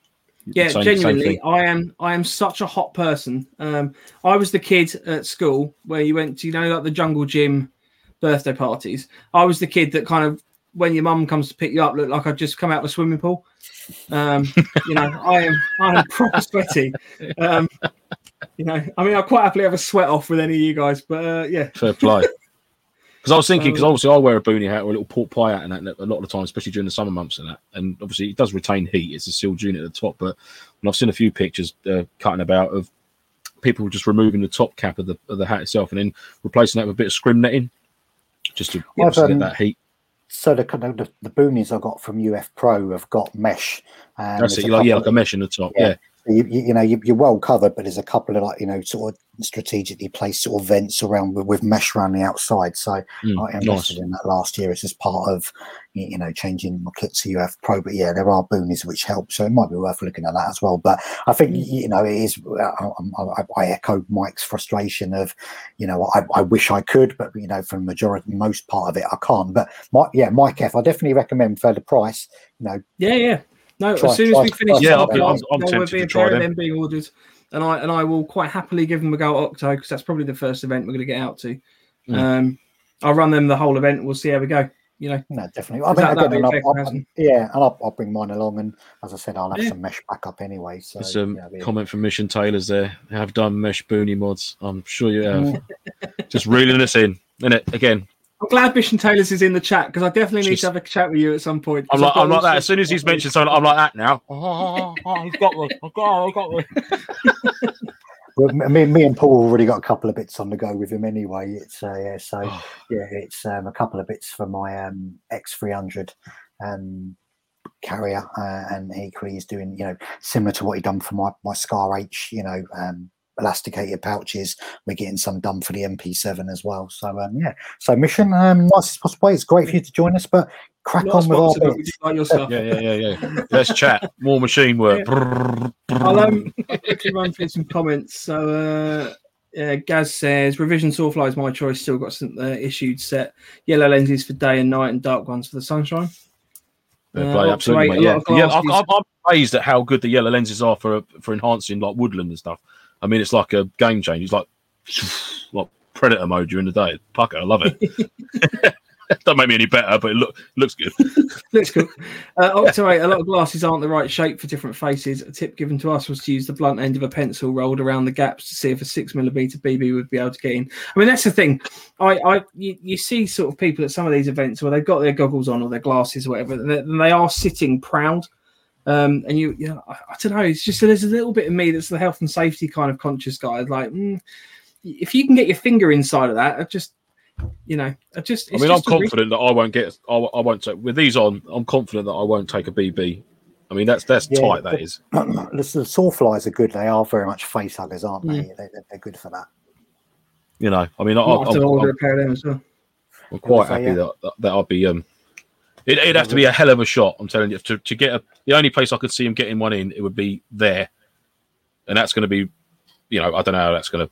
Speaker 1: Yeah,
Speaker 2: Same- same
Speaker 1: genuinely,
Speaker 2: thing.
Speaker 1: I am. I am such a hot person. Um, I was the kid at school where you went to, you know, like the jungle gym birthday parties. I was the kid that kind of, when your mum comes to pick you up, looked like I'd just come out of a swimming pool. Um, <laughs> you know, I am. I am proper sweaty. Um, you know, I mean, I quite happily have a sweat off with any of you guys, but uh, yeah,
Speaker 2: Fair play. <laughs> Because I was thinking, because
Speaker 1: So-
Speaker 2: obviously I wear a boonie hat or a little pork pie hat and that a lot of the time, especially during the summer months and that. And obviously it does retain heat. It's a sealed unit at the top. But and I've seen a few pictures uh, cutting about of people just removing the top cap of the of the hat itself and then replacing that with a bit of scrim netting, just to obviously
Speaker 4: um,
Speaker 2: get that heat.
Speaker 4: So the kind of the, the boonies I got from UF Pro have got mesh. And
Speaker 2: That's it. Like, yeah, like a mesh in the top.
Speaker 4: Yeah.
Speaker 2: Yeah.
Speaker 4: You, you, you know you, you're well covered, but there's a couple of like you know sort of strategically placed sort of vents around with, with mesh around the outside. So
Speaker 2: Mm,
Speaker 4: I invested in that last year. It's just part of you know changing my kit to UF Pro. But yeah, there are boonies which help, so it might be worth looking at that as well. But I think y- you know it is. I, I, I echo Mike's frustration of you know I, I wish I could, but you know for the majority, most part of it, I can't. But Mike, yeah, Mike F, I definitely recommend for the price. You know,
Speaker 1: yeah, yeah. No,
Speaker 4: Try-
Speaker 1: as soon as we finish,
Speaker 2: Yeah,
Speaker 1: this
Speaker 2: I'll be-
Speaker 1: podcast,
Speaker 2: I'm- I'm
Speaker 1: there will
Speaker 2: tempted
Speaker 1: be
Speaker 2: to
Speaker 1: a
Speaker 2: try
Speaker 1: pair of
Speaker 2: them.
Speaker 1: them being ordered, and I and I will quite happily give them a go at Octo because that's probably the first event we're going to get out to.
Speaker 2: Mm.
Speaker 1: Um, I'll run them the whole event. We'll see how we go. you know,
Speaker 4: No, definitely. I
Speaker 1: Is
Speaker 4: mean,
Speaker 1: that-
Speaker 4: again, I'll,
Speaker 1: effective,
Speaker 4: I'll- yeah, and I'll, I'll bring mine along. And as I said, I'll have
Speaker 1: Yeah.
Speaker 4: some mesh backup anyway. So
Speaker 2: There's some
Speaker 4: yeah,
Speaker 2: comment from Mission Taylors there. They have done mesh boonie mods. I'm sure you have.
Speaker 1: Mm.
Speaker 2: Just reeling us in, it Again,
Speaker 1: I'm glad Mission Taylors is in the chat because I definitely need
Speaker 2: She's-
Speaker 1: to have a chat with you at some point.
Speaker 2: I'm
Speaker 1: 'cause
Speaker 2: like,
Speaker 1: I've got
Speaker 2: I'm like that. As soon as he's mentioned something, I'm like that now. <laughs> Oh, oh, he's got one. I've got, I've got one. <laughs>
Speaker 4: Well, me, me and Paul already got a couple of bits on the go with him anyway. It's uh, yeah, so
Speaker 2: Oh.
Speaker 4: yeah, it's um, a couple of bits for my um, X300 um, carrier, uh, and equally he's doing you know similar to what he done for my my Scar H, you know, um, elasticated pouches. We're getting some done for the MP7 as well. So um, yeah, so mission um, nicest possible way. It's great for you to join us, but crack
Speaker 1: Not
Speaker 4: on with our
Speaker 1: sponsored, but we
Speaker 4: bits.
Speaker 1: like your stuff.
Speaker 2: Yeah, yeah, yeah, yeah. Let's chat. More machine work.
Speaker 1: I'll, um, I'll quickly run through some comments. So, uh, yeah, Gaz says revision sawfly is my choice. Still got some uh, issued set yellow lenses for day and night, and dark ones for the sunshine.
Speaker 2: Fair
Speaker 1: Uh,
Speaker 2: play,
Speaker 1: up to
Speaker 2: absolutely,
Speaker 1: eight,
Speaker 2: mate.
Speaker 1: a lot
Speaker 2: Yeah, yeah. I, I'm I'm amazed at how good the yellow lenses are for for enhancing like woodland and stuff. I mean, it's like a game changer. It's like <laughs> like predator mode during the day. Fuck it, I love it. <laughs> <laughs> Don't make me any better, but it look looks good.
Speaker 1: Looks cool. Uh, a lot of glasses aren't the right shape for different faces. A tip given to us was to use the blunt end of a pencil rolled around the gaps to see if a six millimeter BB would be able to get in. I mean, that's the thing. I, I, you, you see sort of people at some of these events where they've got their goggles on or their glasses or whatever, and they are sitting proud. Um, and you, you know, I, I don't know. It's just there's a little bit of me that's the health and safety kind of conscious guy. Like, mm, if you can get your finger inside of that, I just, you know, I just.
Speaker 2: I
Speaker 1: it's
Speaker 2: mean, I'm
Speaker 1: just a risk.
Speaker 2: confident that I won't get. I, I won't take with these on. I'm confident that I won't take a BB. I mean, that's that's
Speaker 4: Yeah,
Speaker 2: tight. That is. <clears throat>
Speaker 4: but- the, the sawflies are good. They are very much face huggers, aren't they?
Speaker 1: Mm.
Speaker 4: they they're, they're good for that.
Speaker 2: You know, I mean, I,
Speaker 1: Might have to
Speaker 2: I'm,
Speaker 1: order
Speaker 2: I'm,
Speaker 1: a pair of them as well.
Speaker 2: I'm quite
Speaker 4: So,
Speaker 2: happy
Speaker 4: yeah.
Speaker 2: that, that that I'll be. Um, it, it'd have to be a hell of a shot. I'm telling you. To, to get a, the only place I could see him getting one in, it would be there, and that's going to be, you know, I don't know how that's going to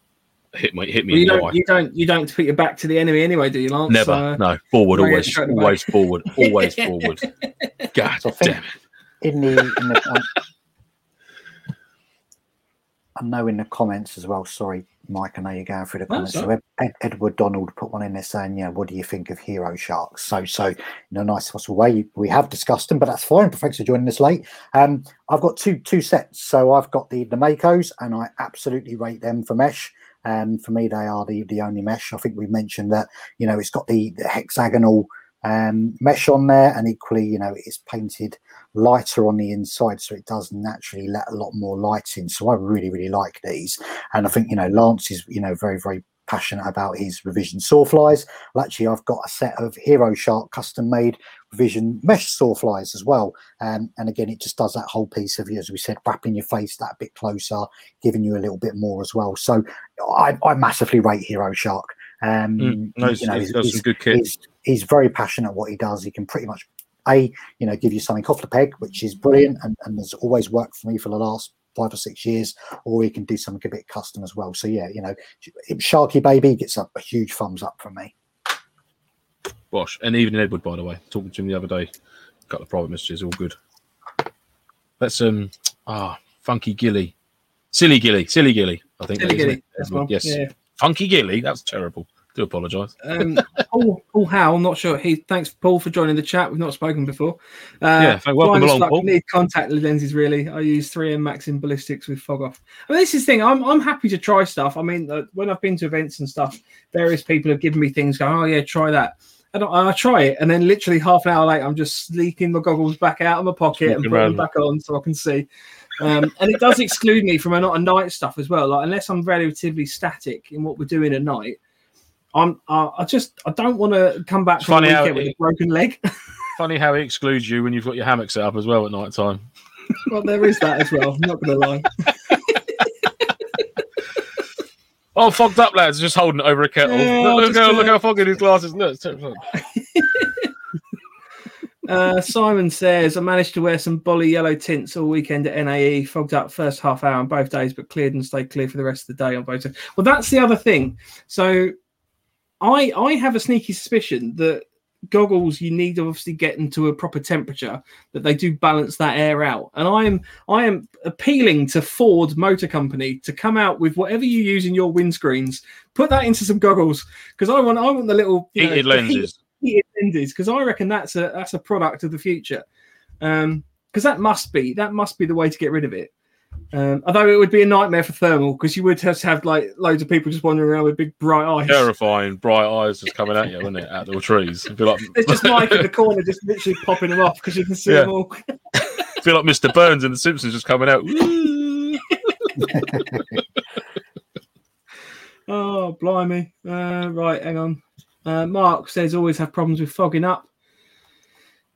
Speaker 2: hit me hit me
Speaker 1: Well, you
Speaker 2: in the
Speaker 1: don't,
Speaker 2: eye.
Speaker 1: you don't, you don't put your back to the enemy anyway, do you, Lance?
Speaker 2: Never,
Speaker 1: Uh,
Speaker 2: no, forward always, always forward, <laughs> always forward. God
Speaker 4: So
Speaker 2: damn it!
Speaker 4: in the in the I know in the comments as well. Sorry, Mike. I know you're going through the comments. So Ed, Ed- Edward Donald put one in there saying, "Yeah, what do you think of hero sharks?" So, so in a nice possible way, we have discussed them, but that's fine. Thanks for joining us late. Um, I've got two two sets. So I've got the the Makos, and I absolutely rate them for mesh. And for me, they are the the only mesh. I think we mentioned that. You know, it's got the, the hexagonal um, mesh on there, and equally, you know, it's painted lighter on the inside, so it does naturally let a lot more light in. So I really, really like these, and I think you know Lance is you know very, very passionate about his revision sawflies. Well, actually, I've got a set of Hero Shark custom made revision mesh sawflies as well, um, and again, it just does that whole piece of you, as we said, wrapping your face that bit closer, giving you a little bit more as well. So I, I massively rate Hero Shark. Um,
Speaker 2: Mm, no,
Speaker 4: you know,
Speaker 2: he's,
Speaker 4: he's- he's- he's he's very passionate at what he does. He can pretty much a you know give you something off the peg, which is brilliant, and, and has always worked for me for the last five or six years. Or he can do something a bit custom as well. So yeah, you know, Sharky Baby gets a, a huge thumbs up from me.
Speaker 2: Bosh. And even Edward, by the way, talking to him the other day, a couple of private messages, all good. That's um ah funky Gilly, silly Gilly, silly Gilly. I think
Speaker 1: Silly
Speaker 2: that is, isn't
Speaker 1: Gilly,
Speaker 2: it?
Speaker 1: that's
Speaker 2: Edward,
Speaker 1: one.
Speaker 2: Yes,
Speaker 1: Yeah.
Speaker 2: funky Gilly. That's terrible. Do apologise.
Speaker 1: Um, Paul, Paul Howe, I'm not sure. He thanks Paul for joining the chat. We've not spoken before. Uh,
Speaker 2: Yeah, welcome along, Paul.
Speaker 1: Need contact lenses really. I use 3M Maxim ballistics with fog off. I mean, this is the thing. I'm I'm happy to try stuff. I mean, uh, when I've been to events and stuff, various people have given me things. Going, oh yeah, try that. And I, I try it, and then literally half an hour later, I'm just sneaking my goggles back out of my pocket and putting them back on so I can see. Um, and it does exclude me from a lot of night stuff as well. Like unless I'm relatively static in what we're doing at night, I'm uh, I just I don't want to come back from
Speaker 2: funny
Speaker 1: the
Speaker 2: how
Speaker 1: weekend with
Speaker 2: it-
Speaker 1: a broken leg. <laughs>
Speaker 2: Funny how he excludes you when you've got your hammock set up as well at night time.
Speaker 1: well, there is that as well. I'm not going to lie. <laughs>
Speaker 2: Oh, fogged up lads, just holding it over a kettle.
Speaker 1: Yeah,
Speaker 2: look, look, how, look how foggy his glasses look. it's terrible. <laughs>
Speaker 1: Uh, Simon says, I managed to wear some Bollé yellow tints all weekend at NAE, fogged up first half hour on both days, but cleared and stayed clear for the rest of the day on both days. Well, that's the other thing. So I I have a sneaky suspicion that goggles you need to obviously get into a proper temperature that they do balance that air out and i am i am appealing to ford motor company to come out with whatever you use in your windscreens put that into some goggles because i want i want the little you know,
Speaker 2: Heated lenses.
Speaker 1: heated lenses because I reckon that's a that's a product of the future. Um, because that must be that must be the way to get rid of it. Um, although it would be a nightmare for thermal because you would just have like loads of people just wandering around with big bright eyes.
Speaker 2: Terrifying, bright eyes just coming at you, wouldn't it? Out the trees. It'd be like,
Speaker 1: There's just <laughs> Mike in the corner, just literally popping them off because you can see
Speaker 2: Yeah.
Speaker 1: them all.
Speaker 2: feel like Mr. Burns in The Simpsons just coming out. <laughs>
Speaker 1: Oh, blimey! Uh, right, hang on. Uh, Mark says always have problems with fogging up.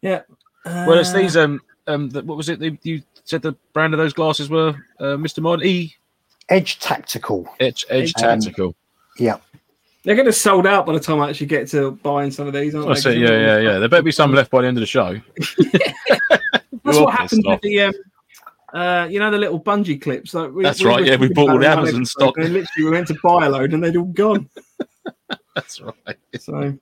Speaker 1: Yeah. Uh,
Speaker 2: well, it's these. Um, um, the, what was it? The, you said the brand of those glasses were uh, Mr. Mod E
Speaker 4: Edge Tactical.
Speaker 2: Edge Edge
Speaker 1: Um,
Speaker 2: Tactical.
Speaker 4: Yeah.
Speaker 1: They're going to sold out by the time I actually get to buying some of these, aren't
Speaker 2: That's
Speaker 1: they?
Speaker 2: it. Yeah, yeah, yeah. There better be some left by the end of the show. <laughs>
Speaker 1: That's <laughs> what happened
Speaker 2: pissed
Speaker 1: with the, um, uh, you know, the little bungee clips. Like we,
Speaker 2: That's
Speaker 1: we
Speaker 2: right,
Speaker 1: were
Speaker 2: yeah, we
Speaker 1: talking
Speaker 2: bought all
Speaker 1: about
Speaker 2: the Amazon stock.
Speaker 1: And literally, we went to buy a load, and they'd all gone. <laughs>
Speaker 2: That's right.
Speaker 1: So,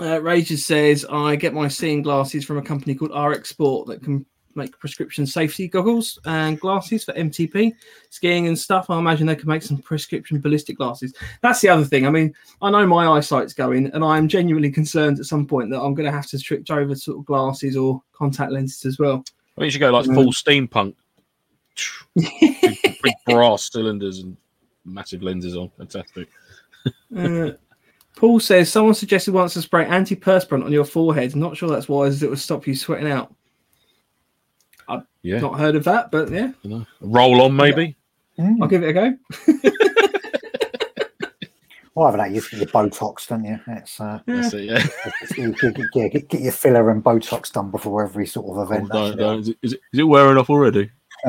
Speaker 1: uh, Rages says I get my seeing glasses from a company called RX Sport that can make prescription safety goggles and glasses for MTP skiing and stuff. I imagine they can make some prescription ballistic glasses. That's the other thing. I mean, I know my eyesight's going, and I am genuinely concerned at some point that I'm going to have to switch over to sort of glasses or contact lenses as well.
Speaker 2: I think you should go like
Speaker 1: Mm.
Speaker 2: full steampunk. big, <laughs> big brass cylinders and massive lenses on. Fantastic.
Speaker 1: Uh, Paul says someone suggested once to spray antiperspirant on your forehead. Not sure that's wise, as it would stop you sweating out.
Speaker 2: I've yeah.
Speaker 1: Not heard of that, but yeah,
Speaker 2: Roll on, maybe.
Speaker 4: Mm.
Speaker 1: I'll give it a go. <laughs>
Speaker 4: Well, either that, you get your Botox, don't you? It's, uh,
Speaker 2: That's it, yeah. <laughs>
Speaker 4: you get, get- get, get your filler and Botox done before every sort of
Speaker 2: Oh,
Speaker 4: event.
Speaker 2: don't-
Speaker 4: actually.
Speaker 2: don't. Is, it, is, it, is it wearing off already? <laughs>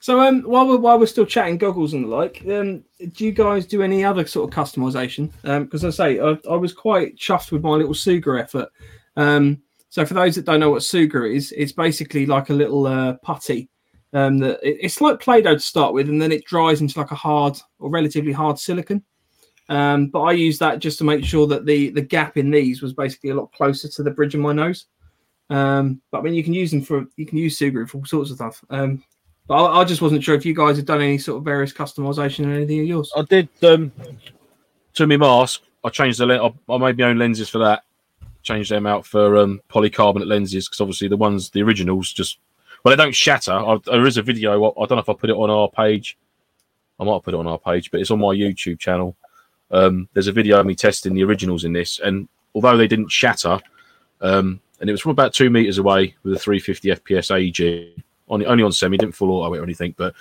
Speaker 1: So, um, while we're while we're still chatting goggles and the like, um, do you guys do any other sort of customization? Because I say I, I was quite chuffed with my little Sugru effort. Um, so, for those that don't know what Sugru is, it's basically like a little uh, putty. Um, that it, it's like Play-Doh to start with, and then it dries into like a hard or relatively hard silicon. Um, but I use that just to make sure that the the gap in these was basically a lot closer to the bridge of my nose. Um, but I mean, you can use them for you can use Sugru for all sorts of stuff. Um, but I, I just wasn't sure if you guys had done any sort of various customization or anything of yours.
Speaker 2: I did um to my mask. I changed the lens. I made my own lenses for that. Changed them out for um polycarbonate lenses because obviously the ones the originals just well they don't shatter. I, there is a video. I, I don't know if I put it on our page. I might put it on our page, but it's on my YouTube channel. Um, there's a video of me testing the originals in this, and although they didn't shatter, um, and it was from about two meters away with a 350 FPS AEG, on only on semi, didn't full auto or anything, but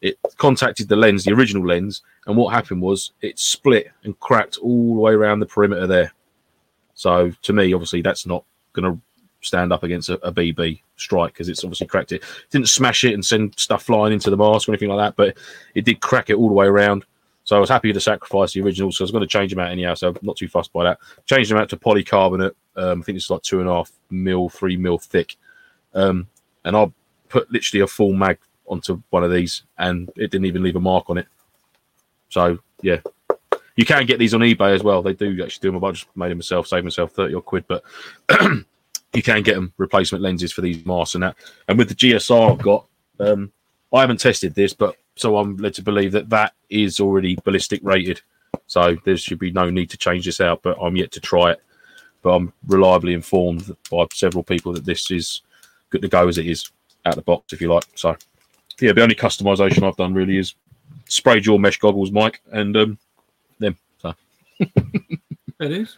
Speaker 2: it contacted the lens, the original lens, and what happened was it split and cracked all the way around the perimeter there. So to me, obviously, that's not going to stand up against a, a BB strike because it's obviously cracked it. Didn't smash it and send stuff flying into the mask or anything like that, but it did crack it all the way around. So I was happy to sacrifice the original, so I was going to change them out anyhow. So I'm not too fussed by that. Changed them out to polycarbonate. Um, I think it's like two and a half mil, three mil thick. Um, and I put literally a full mag onto one of these, and it didn't even leave a mark on it. So yeah, you can get these on eBay as well. They do actually do them. I just made them myself, saved myself thirty odd quid, but <clears throat> you can get them replacement lenses for these masks and that. And with the GSR I've got, um, I haven't tested this, but so I'm led to believe that that is already ballistic rated. So there should be no need to change this out, but I'm yet to try it. But I'm reliably informed by several people that this is good to go as it is out of the box, if you like. So yeah, the only customization I've done really is sprayed your mesh goggles, Mike, and um,
Speaker 1: It is.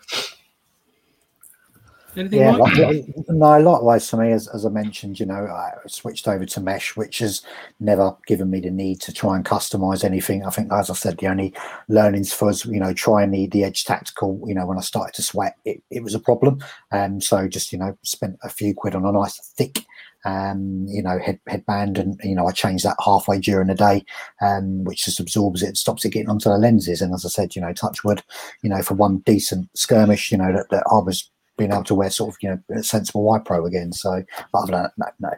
Speaker 1: Anything
Speaker 4: Yeah,
Speaker 1: like
Speaker 4: no, likewise for me, as, as I mentioned, you know, I switched over to mesh, which has never given me the need to try and customize anything. I think, as I said, the only learnings for us, you know, trying the, the edge tactical, you know, when I started to sweat, it, it was a problem. And so just, you know, spent a few quid on a nice thick, um, you know, head, headband. And, you know, I changed that halfway during the day, um, which just absorbs it, stops it getting onto the lenses. And as I said, you know, touch wood, you know, for one decent skirmish, you know, that, that I was being able to wear sort of you know a sensible eye pro again. So but other than that, no, no.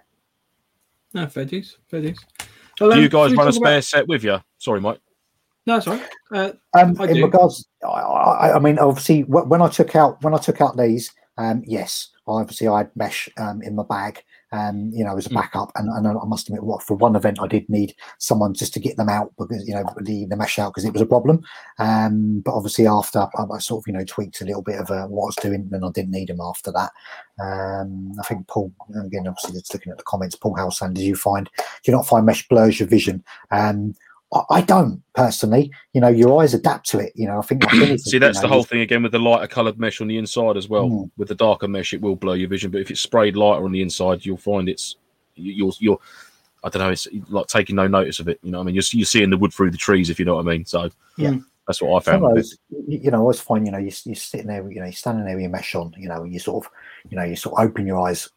Speaker 1: No, fair dues, fair dues. Well,
Speaker 2: do
Speaker 1: um,
Speaker 2: you guys run a
Speaker 1: talk about-
Speaker 2: spare set with you? Sorry, Mike.
Speaker 1: No, sorry. Uh,
Speaker 4: Um,
Speaker 1: I
Speaker 4: in
Speaker 1: do.
Speaker 4: regards, I, I, I mean, obviously, when I took out when I took out these, um, yes, obviously I had mesh um, in my bag, um, you know, as a
Speaker 2: Mm.
Speaker 4: backup. And, and I must admit, what for one event I did need someone just to get them out because you know the, the mesh out because it was a problem. Um, but obviously after I, I sort of you know tweaked a little bit of uh, what I was doing, then I didn't need them after that. Um, I think Paul again, obviously just looking at the comments, Paul saying, "Did you find do you not find mesh blurs your vision?" Um, I, I don't personally. You know, your eyes adapt to it. You know, I think.
Speaker 2: See, that's the
Speaker 4: know,
Speaker 2: whole thing again with the lighter coloured mesh on the inside as well.
Speaker 4: Mm.
Speaker 2: With the darker mesh, it will blur your vision, but if it's sprayed lighter on the inside, you'll find it's you- you're you're. I don't know. It's like taking no notice of it. You know, what I mean, you're you're seeing the wood through the trees, if you know what I mean. So
Speaker 4: Yeah.
Speaker 2: that's what I found.
Speaker 4: of those, you you know, I always find, you know, you're, you're sitting there, you know, you're standing there with your mesh on, you know, and you sort of, you know, you sort of open your eyes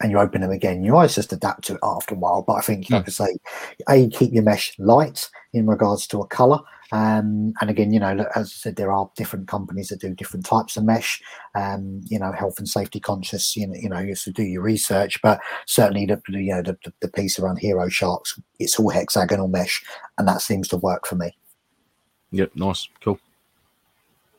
Speaker 4: and you open them again. Your eyes just adapt to it after a while. But I think, like I say, A, keep your mesh light in regards to a color. Um, and again, you know, as I said, there are different companies that do different types of mesh. Um, you know, health and safety conscious. You know, you know, you do your research. But certainly, the you know the, the piece around Hero Sharks, it's all hexagonal mesh, and that seems to work for me.
Speaker 2: Yep, nice, cool.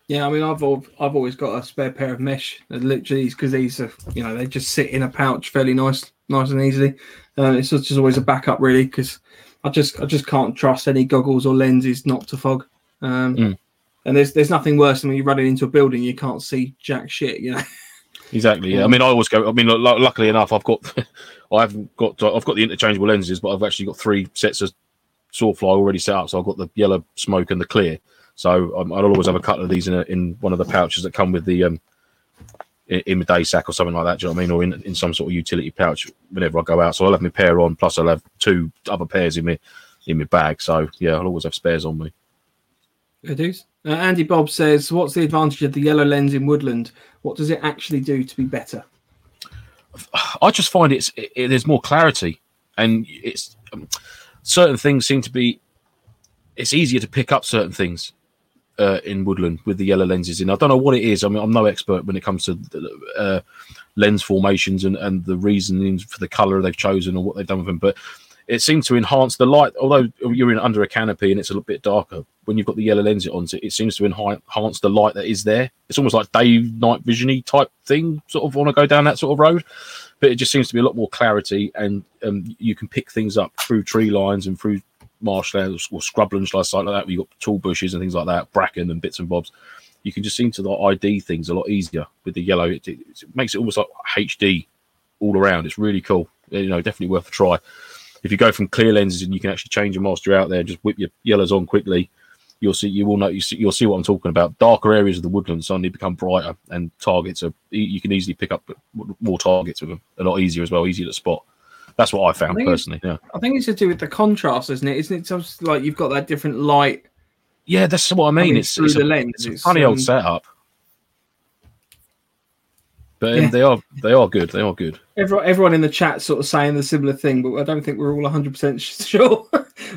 Speaker 1: Yeah, I mean, I've al- I've always got a spare pair of mesh. They're Literally, because these are you know they just sit in a pouch fairly nice, nice and easily. Uh, it's just, always a backup, really, because I just I just can't trust any goggles or lenses not to fog. Um,
Speaker 2: Mm.
Speaker 1: And there's there's nothing worse than when you're running into a building you can't see jack shit. You know. <laughs>
Speaker 2: Exactly. Yeah. I mean, I always go. I mean, lu- lu- luckily enough, I've got, <laughs> I haven't got, I've got the interchangeable lenses, but I've actually got three sets of Sawfly already set up. So I've got the yellow smoke and the clear. So um, I'll always have a couple of these in a, in one of the pouches that come with the um, in, in the day sack or something like that. Do you know what I mean? Or in, in some sort of utility pouch whenever I go out. So I'll have my pair on, plus I'll have two other pairs in my in my bag. So yeah, I'll always have spares on me.
Speaker 1: It is. Uh, Andy Bob says, "What's the advantage of the yellow lens in woodland? What does it actually do to be better?" <sighs>
Speaker 2: I just find it's it, it- there's more clarity, and it's um, certain things seem to be. It's easier to pick up certain things uh, in woodland with the yellow lenses in. I don't know what it is. I mean, I'm no expert when it comes to uh, lens formations and and the reasonings for the color they've chosen or what they've done with them, but it seems to enhance the light. Although you're in under a canopy and it's a little bit darker, when you've got the yellow lens on, it seems to enhance the light that is there. It's almost like day night visiony type thing. Sort of want to go down that sort of road, but it just seems to be a lot more clarity, and um, you can pick things up through tree lines and through marshlands or scrublands like like that. You've got tall bushes and things like that, bracken and bits and bobs. You can just seem to like ID things a lot easier with the yellow. It, it, it makes it almost like HD all around. It's really cool. You know, definitely worth a try if you go from clear lenses and you can actually change them whilst you're out there, and just whip your yellows on quickly. You'll see, you will know, you see, you'll see what I'm talking about. Darker areas of the woodland suddenly become brighter, and targets are you can easily pick up more targets with them a lot easier as well, easier to spot. That's what I found
Speaker 1: it's-
Speaker 2: personally. Yeah,
Speaker 1: I think it's to do with the contrast, isn't it? Isn't it just like you've got that different light
Speaker 2: yeah, that's what I mean. It's,
Speaker 1: through
Speaker 2: it's,
Speaker 1: the
Speaker 2: a,
Speaker 1: lens?
Speaker 2: it's a funny old
Speaker 1: um,
Speaker 2: setup, but um,
Speaker 1: Yeah.
Speaker 2: they are they are good. They are good.
Speaker 1: Everyone, everyone in the chat sort of saying the similar thing, but I don't think we're all 100 percent <laughs> sure.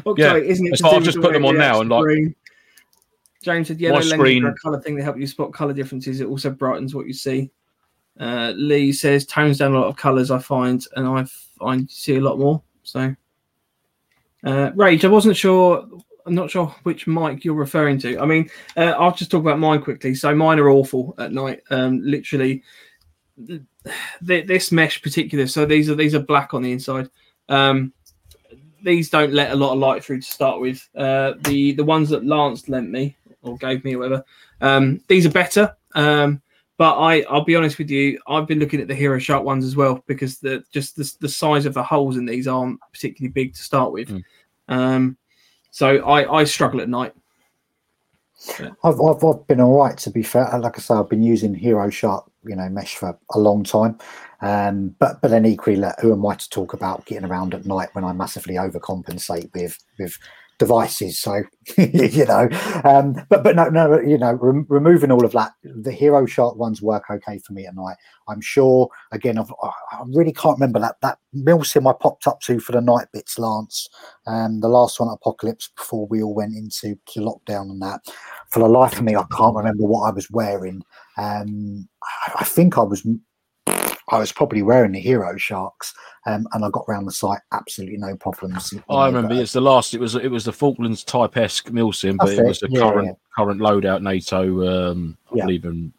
Speaker 1: okay,
Speaker 2: Yeah,
Speaker 1: isn't it? to
Speaker 2: I've just put them on now and, like-
Speaker 1: green? James said yellow lenses
Speaker 2: screen-
Speaker 1: are a color thing that help you spot color differences. It also brightens what you see. Uh, Lee says tones down a lot of colors. I find, and I find see a lot more. So, uh, Rage, I wasn't sure. I'm not sure which mic you're referring to. I mean, uh, I'll just talk about mine quickly. So mine are awful at night. Um, literally, th- this mesh particular. So these are these are black on the inside. Um, these don't let a lot of light through to start with. Uh, the the ones that Lance lent me or gave me or whatever. Um, these are better. Um, but I I'll be honest with you, I've been looking at the Hero Shark ones as well because the just the, the size of the holes in these aren't particularly big to start with.
Speaker 2: Mm.
Speaker 1: Um, so I I struggle at night.
Speaker 4: I've, I've, I've been all right to be fair. Like I say, I've been using Hero Shark, you know, mesh for a long time. Um, but but then equally, like, who am I to talk about getting around at night when I massively overcompensate with with devices? So <laughs> you know, um, but but no no, you know, rem- removing all of that, the Hero Shark ones work okay for me at night. I'm sure. Again, I've, I really can't remember that that milsim I popped up to for the night bits, Lance. Um, the last one, Apocalypse, before we all went into to lockdown and that for the life of me, I can't remember what I was wearing. Um, I, I think I was, I was probably wearing the Hero Sharks, um, and I got around the site absolutely no problems. you
Speaker 2: I
Speaker 4: know,
Speaker 2: remember
Speaker 4: but,
Speaker 2: it's the last. It was it was the Falklands type esque milsim, but it
Speaker 4: it,
Speaker 2: was a
Speaker 4: yeah,
Speaker 2: current
Speaker 4: yeah.
Speaker 2: current loadout NATO. Um, I
Speaker 4: Yeah.
Speaker 2: believe in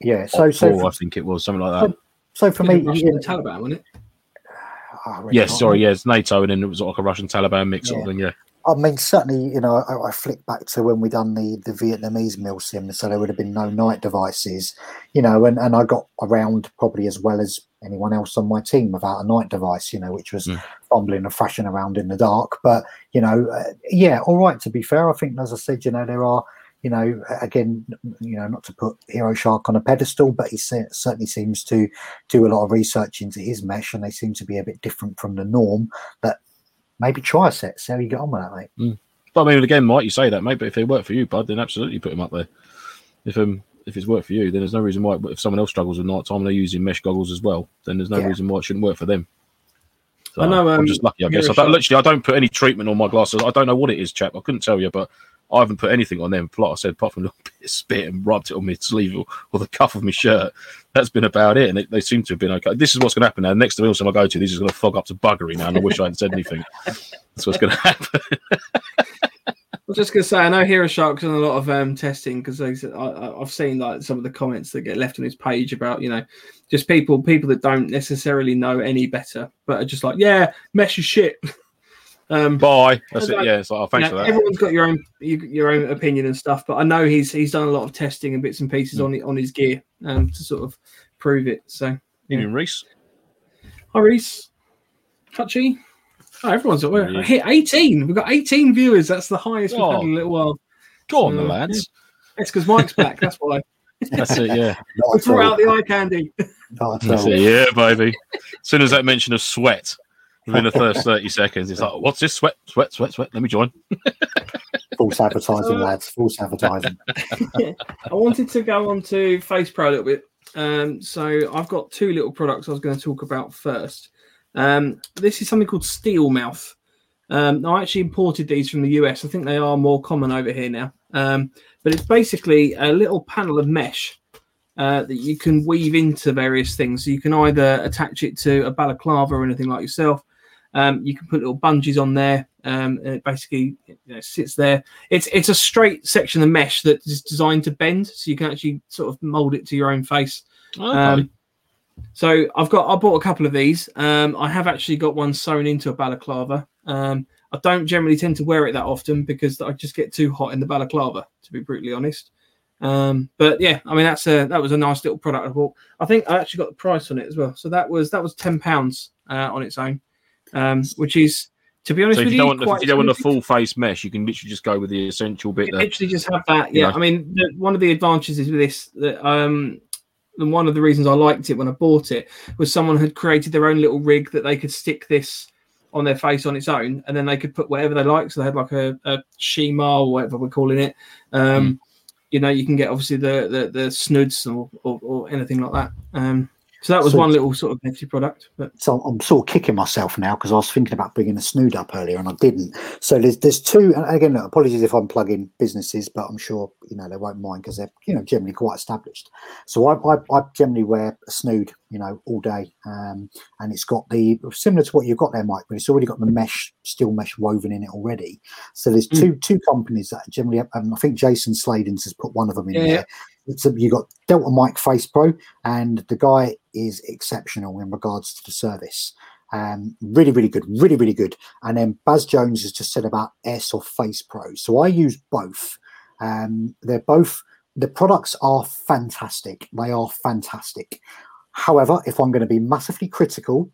Speaker 4: yeah. So so
Speaker 2: four,
Speaker 4: for,
Speaker 2: I think it was something like that.
Speaker 4: so for me,
Speaker 1: of Russian
Speaker 4: you
Speaker 1: and Taliban, wasn't it? <sighs>
Speaker 4: I really
Speaker 2: Yes,
Speaker 4: can't
Speaker 2: sorry,
Speaker 4: yes,
Speaker 2: yeah, NATO, and then it was like a Russian Taliban mix sort of
Speaker 4: Yeah.
Speaker 2: thing. Yeah,
Speaker 4: I mean, certainly, you know, I, I flick back to when we done the, the Vietnamese milsim, so there would have been no night devices, you know, and, and I got around probably as well as anyone else on my team without a night device, you know, which was
Speaker 2: Mm.
Speaker 4: fumbling and thrashing around in the dark. But, you know, uh, yeah, all right, to be fair, I think, as I said, you know, there are, you know, again, you know, not to put Hero Shark on a pedestal, but he se- certainly seems to do a lot of research into his mesh and they seem to be a bit different from the norm. That maybe try a set, see how you get on with that, mate.
Speaker 2: but I mean, again, Mike, you say that, mate, but if they work for you, bud, then absolutely put them up there. If um if it's worked for you, then there's no reason why. If someone else struggles with night time and they're using mesh goggles as well, then there's no
Speaker 4: Yeah.
Speaker 2: reason why it shouldn't work for them. So,
Speaker 1: I know,
Speaker 2: I'm
Speaker 1: um,
Speaker 2: just lucky, I guess. I don't, literally, I don't put any treatment on my glasses. I don't know what it is, chap. I couldn't tell you, but I haven't put anything on them. Like I said, apart from a little <laughs> bit of spit and rubbed it on my sleeve or, or the cuff of my shirt. That's been about it, and they, they seem to have been okay. This is what's going to happen now. Next milsim I go to, this is going to fog up to buggery now, and I wish I hadn't said anything. That's what's going <laughs> to happen.
Speaker 1: I was just gonna say, I know Hero Shark's done a lot of um, testing because I've seen like some of the comments that get left on his page about you know just people people that don't necessarily know any better, but are just like, yeah, mesh is shit. <laughs> um,
Speaker 2: Bye. That's
Speaker 1: Like,
Speaker 2: it. Yeah. So oh,
Speaker 1: you
Speaker 2: thanks
Speaker 1: know,
Speaker 2: for that.
Speaker 1: everyone's got your own you- your own opinion and stuff, but I know he's he's done a lot of testing and bits and pieces
Speaker 2: Mm.
Speaker 1: on it on his gear um, to sort of prove it. So,
Speaker 2: Evening, Reese.
Speaker 1: hi Reese, Hutchie. Oh, everyone's we're
Speaker 2: Yeah.
Speaker 1: hit 18. We've got 18 viewers. That's the highest we've had
Speaker 2: Oh.
Speaker 1: in a little while.
Speaker 2: Go on, the
Speaker 1: So,
Speaker 2: lads.
Speaker 1: It's because Mike's back. That's why.
Speaker 2: That's it. Yeah.
Speaker 4: Not <laughs>
Speaker 1: We
Speaker 4: at
Speaker 1: threw
Speaker 4: all.
Speaker 1: out the eye candy.
Speaker 2: That's it. Yeah, baby. As soon as that mention of sweat, within the first 30 seconds, it's like, what's this? Sweat, sweat, sweat, sweat. Let me join. <laughs>
Speaker 4: False advertising, lads. False advertising. <laughs> <laughs>
Speaker 1: I wanted to go on to Face Pro a little bit. Um, so I've got two little products I was going to talk about first. Um, this is something called Steel Mouth. Um, I actually imported these from the US. I think they are more common over here now. Um, but it's basically a little panel of mesh uh, that you can weave into various things. So you can either attach it to a balaclava or anything like yourself. Um, you can put little bungees on there. Um, and it basically you know, sits there. It's it's a straight section of mesh that is designed to bend, so you can actually sort of mold it to your own face.
Speaker 2: Okay.
Speaker 1: Um, so I've got I bought a couple of these. Um, I have actually got one sewn into a balaclava. Um, I don't generally tend to wear it that often because I just get too hot in the balaclava, to be brutally honest. Um, but yeah, I mean that's a that was a nice little product I bought. I think I actually got the price on it as well. So that was that was ten pounds uh, on its own, um, which is to be honest
Speaker 2: so if
Speaker 1: with
Speaker 2: you
Speaker 1: you,
Speaker 2: don't want the, if you don't want the full face mesh, you can literally just go with the essential bit.
Speaker 1: You
Speaker 2: That,
Speaker 1: literally just have that. Yeah,
Speaker 2: know.
Speaker 1: I mean, the, one of the advantages with this that um, and one of the reasons I liked it when I bought it was someone had created their own little rig that they could stick this on their face on its own, and then they could put whatever they like. So they had like a, a shemagh or whatever we're calling it. Um, You know, you can get obviously the the, the snoods or, or, or anything like that. Um, so that was
Speaker 4: So-
Speaker 1: one little sort of nifty product. But
Speaker 4: So I'm sort of kicking myself now because I was thinking about bringing a snood up earlier and I didn't. So there's there's two. And again, look, apologies if I'm plugging businesses, but I'm sure you know they won't mind because they're you know generally quite established. So I, I, I generally wear a snood, you know, all day, um, and it's got the similar to what you've got there, Mike, but it's already got the mesh, steel mesh woven in it already. So there's
Speaker 1: Mm.
Speaker 4: two two companies that generally, and I think Jason Sladens has put one of them in
Speaker 1: yeah.
Speaker 4: there. It's you got Delta Mike Face Pro, and the guy is exceptional in regards to the service. Um, really, really good, really, really good. And then Baz Jones has just said about Airsoft Face Pro. So I use both. Um, they're both the products are fantastic. They are fantastic. However, if I'm going to be massively critical,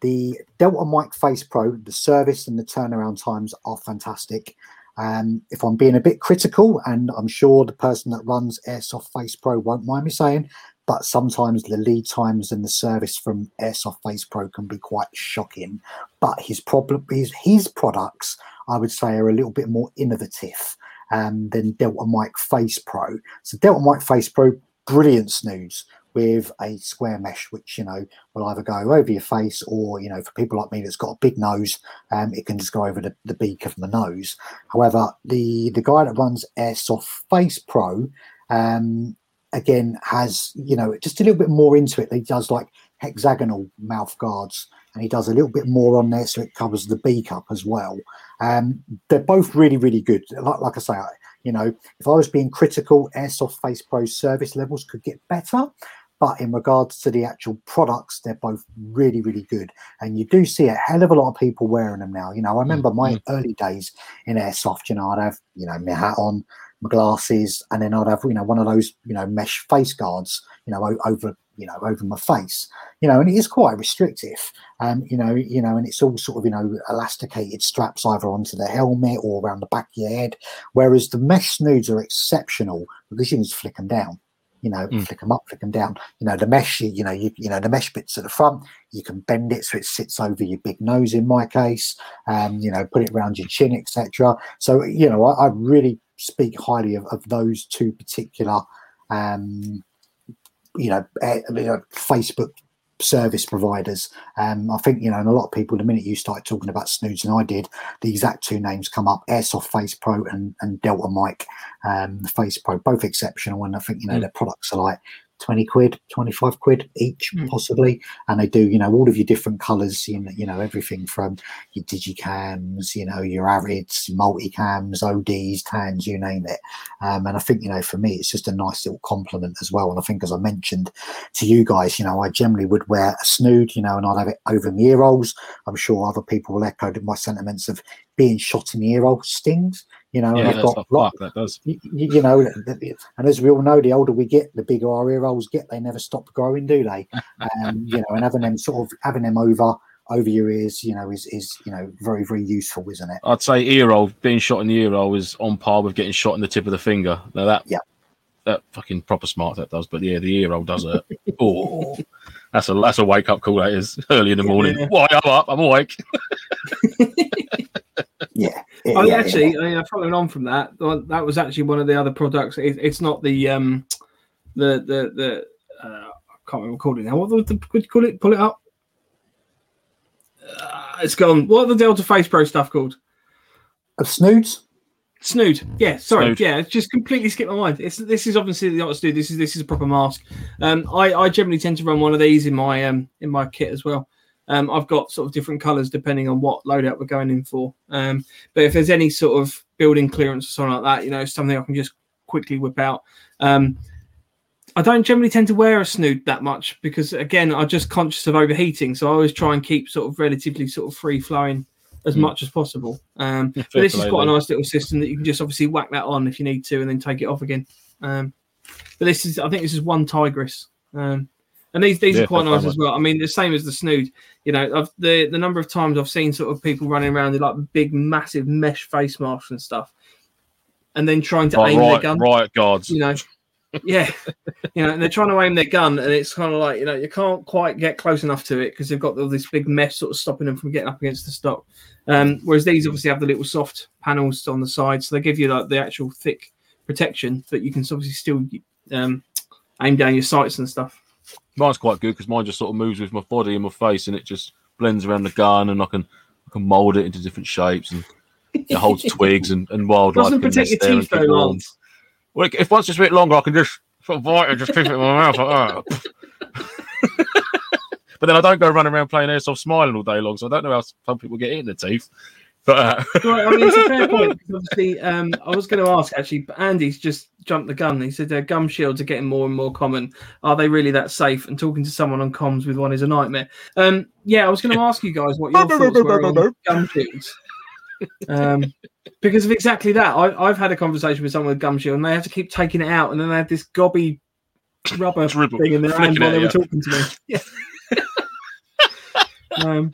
Speaker 4: the Delta Mike Face Pro, the service and the turnaround times are fantastic. Um, if I'm being a bit critical, and I'm sure the person that runs Airsoft Face Pro won't mind me saying, but sometimes the lead times and the service from Airsoft Face Pro can be quite shocking. But his problem, his his products, I would say, are a little bit more innovative um, than Delta Mike Face Pro. So Delta Mike Face Pro, brilliant snoods with a square mesh, which you know will either go over your face or you know for people like me that's got a big nose, um, it can just go over the, the beak of the nose. However, the the guy that runs Airsoft Face Pro, um, again has you know just a little bit more into it. He does like hexagonal mouth guards, and he does a little bit more on there, so it covers the beak up as well. Um, they're both really really good. Like, like I say, I, you know, if I was being critical, Airsoft Face Pro service levels could get better. But in regards to the actual products, they're both really, really good. And you do see a hell of a lot of people wearing them now. You know, I remember my
Speaker 2: Mhm.
Speaker 4: early days in airsoft. You know, I'd have you know my hat on, my glasses, and then I'd have you know one of those you know mesh face guards. You know, over you know over my face. You know, and it is quite restrictive. Um, you know, you know, and it's all sort of you know elasticated straps either onto the helmet or around the back of your head. Whereas the mesh snoods are exceptional because you can just flick them down. You know,
Speaker 2: Mm.
Speaker 4: flick them up, flick them down. You know, the mesh. You, you know, you you know the mesh bits at the front. You can bend it so it sits over your big nose. In my case, um, you know, put it around your chin, etc. So you know, I, I really speak highly of, of those two particular, um, you know, eh, you know, Facebook service providers. Um, I think you know, and a lot of people, the minute you start talking about snoods, and I did, the exact two names come up: Airsoft Face Pro and, and Delta Mike um, Face Pro, both exceptional. And I think you know
Speaker 2: Mm.
Speaker 4: their products are like. 20 quid 25 quid each
Speaker 1: Mm.
Speaker 4: possibly. And they do you know all of your different colors you know, you know everything from your digicams you know your arids multicams ods tans you name it. Um, and i think you know for me it's just a nice little compliment as well. And i think as i mentioned to you guys you know i generally would wear a snood you know and i'd have it over my ear rolls. I'm sure other people will echo my sentiments of being shot in the ear roll stings you know
Speaker 2: Yeah,
Speaker 4: i've
Speaker 2: that's
Speaker 4: got lot,
Speaker 2: fuck that does.
Speaker 4: you, you know, and as we all know, the older we get, the bigger our ear rolls get. They never stop growing, do they? <laughs> Um, you know, and having them sort of having them over over your ears, you know, is is you know very very useful, isn't it?
Speaker 2: I'd say ear roll, being shot in the ear roll is on par with getting shot in the tip of the finger. Now that
Speaker 4: Yeah.
Speaker 2: that fucking proper smart that does, but yeah, the ear roll does it. <laughs> oh, that's a that's a wake up call. That is <laughs> early in the morning.
Speaker 1: Yeah.
Speaker 2: Why I'm up? I'm awake.
Speaker 4: Yeah.
Speaker 1: Oh,
Speaker 4: yeah,
Speaker 1: actually, I mean, following on from that, that was actually one of the other products. It, it's not the um, the the the uh, I can't remember what it now. What the, the could you call it? Pull it up. Uh, it's gone. What are the Delta Face Pro stuff called?
Speaker 4: A snoods.
Speaker 1: Snood. Yeah, sorry.
Speaker 2: Snood.
Speaker 1: Yeah, it's just completely skipped my mind. It's this is obviously not a snood. This is this is a proper mask. Um, I I generally tend to run one of these in my um in my kit as well. Um, I've got sort of different colours depending on what loadout we're going in for. Um, but if there's any sort of building clearance or something like that, you know, something I can just quickly whip out. Um, I don't generally tend to wear a snood that much because again, I'm just conscious of overheating. So I always try and keep sort of relatively sort of free flowing as
Speaker 2: Mm.
Speaker 1: much as possible. Um, but this is quite a nice little system that you can just obviously whack that on if you need to, and then take it off again. Um, but this is, I think, this is one Tigris, um, and these these
Speaker 2: Yeah,
Speaker 1: are quite nice as well. I mean, the same as the Snood. You know, I've, the the number of times I've seen sort of people running around in like big, massive mesh face masks and stuff, and then trying to
Speaker 2: Like
Speaker 1: aim their gun.
Speaker 2: riot guards.
Speaker 1: You know, yeah, <laughs> you know, and they're trying to aim their gun, and it's kind of like you know you can't quite get close enough to it because they've got all this big mesh sort of stopping them from getting up against the stock. Um, whereas these obviously have the little soft panels on the side, so they give you like the actual thick protection, but you can obviously still um, aim down your sights and stuff.
Speaker 2: Mine's quite good because mine just sort of moves with my body and my face, and it just blends around the gun, and I can I can mold it into different shapes, and it holds <laughs> twigs and, and wildlife.
Speaker 1: Doesn't protect your
Speaker 2: and
Speaker 1: teeth though. Lance.
Speaker 2: Well, if once it's a bit longer, I can just sort of bite it, just keep it in my mouth like that. <laughs> <laughs> but then I don't go running around playing airsoft smiling all day long, so I don't know how some people get it in the teeth. But uh,
Speaker 1: Right, I mean, it's a fair <laughs> point. Obviously, um, I was going to ask actually, Andy's just jumped the gun. He said uh, gum shields are getting more and more common. Are they really that safe? And talking to someone on comms with one is a nightmare. Um, yeah, I was going to ask you guys what your thoughts were on <laughs> gum shields. Um, because of exactly that, I, I've had a conversation with someone with gum shield, and they have to keep taking it out, and then they had this gobby rubber
Speaker 2: Dribble,
Speaker 1: thing in their hand while they were
Speaker 2: you.
Speaker 1: talking to me. Yeah. <laughs> um,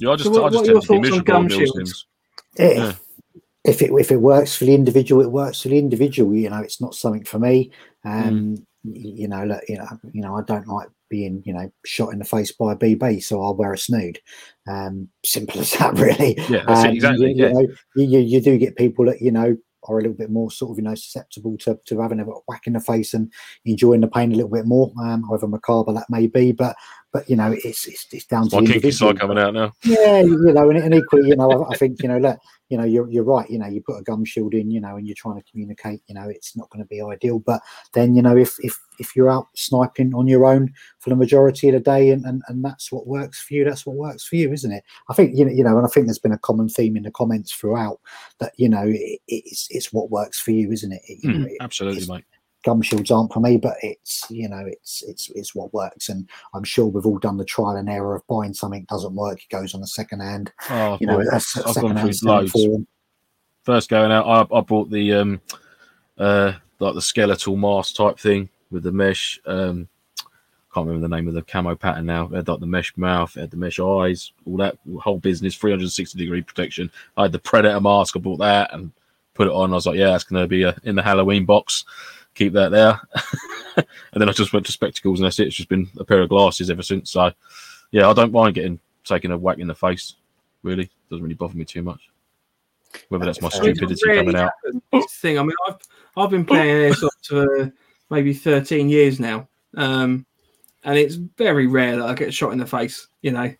Speaker 2: yeah, I just,
Speaker 1: So what-
Speaker 2: I just
Speaker 1: are
Speaker 2: tend
Speaker 1: your
Speaker 2: to be
Speaker 1: thoughts on gum
Speaker 2: those
Speaker 1: shields?
Speaker 2: things.
Speaker 4: Yeah. If it if it works for the individual, it works for the individual. You know, it's not something for me. Um, y- you know, look, you know, you know, I don't like being, you know, shot in the face by a BB, so I'll wear a snood. Um, simple <laughs> as that, really.
Speaker 2: Yeah, that's
Speaker 4: Um,
Speaker 2: exactly.
Speaker 4: You,
Speaker 2: yeah.
Speaker 4: you, know, you, you, you do get people that you know are a little bit more sort of you know susceptible to, to having a whack in the face and enjoying the pain a little bit more, um, however macabre that may be. But but you know it's it's, it's down
Speaker 2: It's
Speaker 4: to
Speaker 2: my
Speaker 4: the
Speaker 2: kinky side coming out now.
Speaker 4: Yeah, you know, and, and equally, you know, I, I think you know, look, you know, you're you're right. You know, you put a gum shield in, you know, and you're trying to communicate. You know, it's not going to be ideal. But then, you know, if if if you're out sniping on your own for the majority of the day, and and, and that's what works for you, that's what works for you, isn't it? I think you know, you know, and I think there's been a common theme in the comments throughout that you know, it, it's it's what works for you, isn't it? It- you know,
Speaker 2: Mm,
Speaker 4: it-
Speaker 2: absolutely, mate.
Speaker 4: Gum shields aren't for me, but it's you know it's it's it's what works, and I'm sure we've all done the trial and error of buying something doesn't work, it goes on a second hand,
Speaker 2: Oh,
Speaker 4: you know,
Speaker 2: boy,
Speaker 4: a,
Speaker 2: I've gone through loads.
Speaker 4: form.
Speaker 2: First going out, I, I bought the um, uh, like the skeletal mask type thing with the mesh. Um, can't remember the name of the camo pattern now. It had like the mesh mouth, it had the mesh eyes, all that whole business, 360 degree protection. I had the predator mask. I bought that and put it on. I was like, yeah, that's going to be a, in the Halloween box. Keep that there. <laughs> and then I just went to spectacles, and that's it. It's just been a pair of glasses ever since. So, yeah, I don't mind getting taken a whack in the face. Really, doesn't really bother me too much. Whether that's my stupidity
Speaker 1: Rarely
Speaker 2: coming out.
Speaker 1: thing. I mean, I've I've been playing airsoft for maybe 13 years now, um, and it's very rare that I get shot in the face. You know,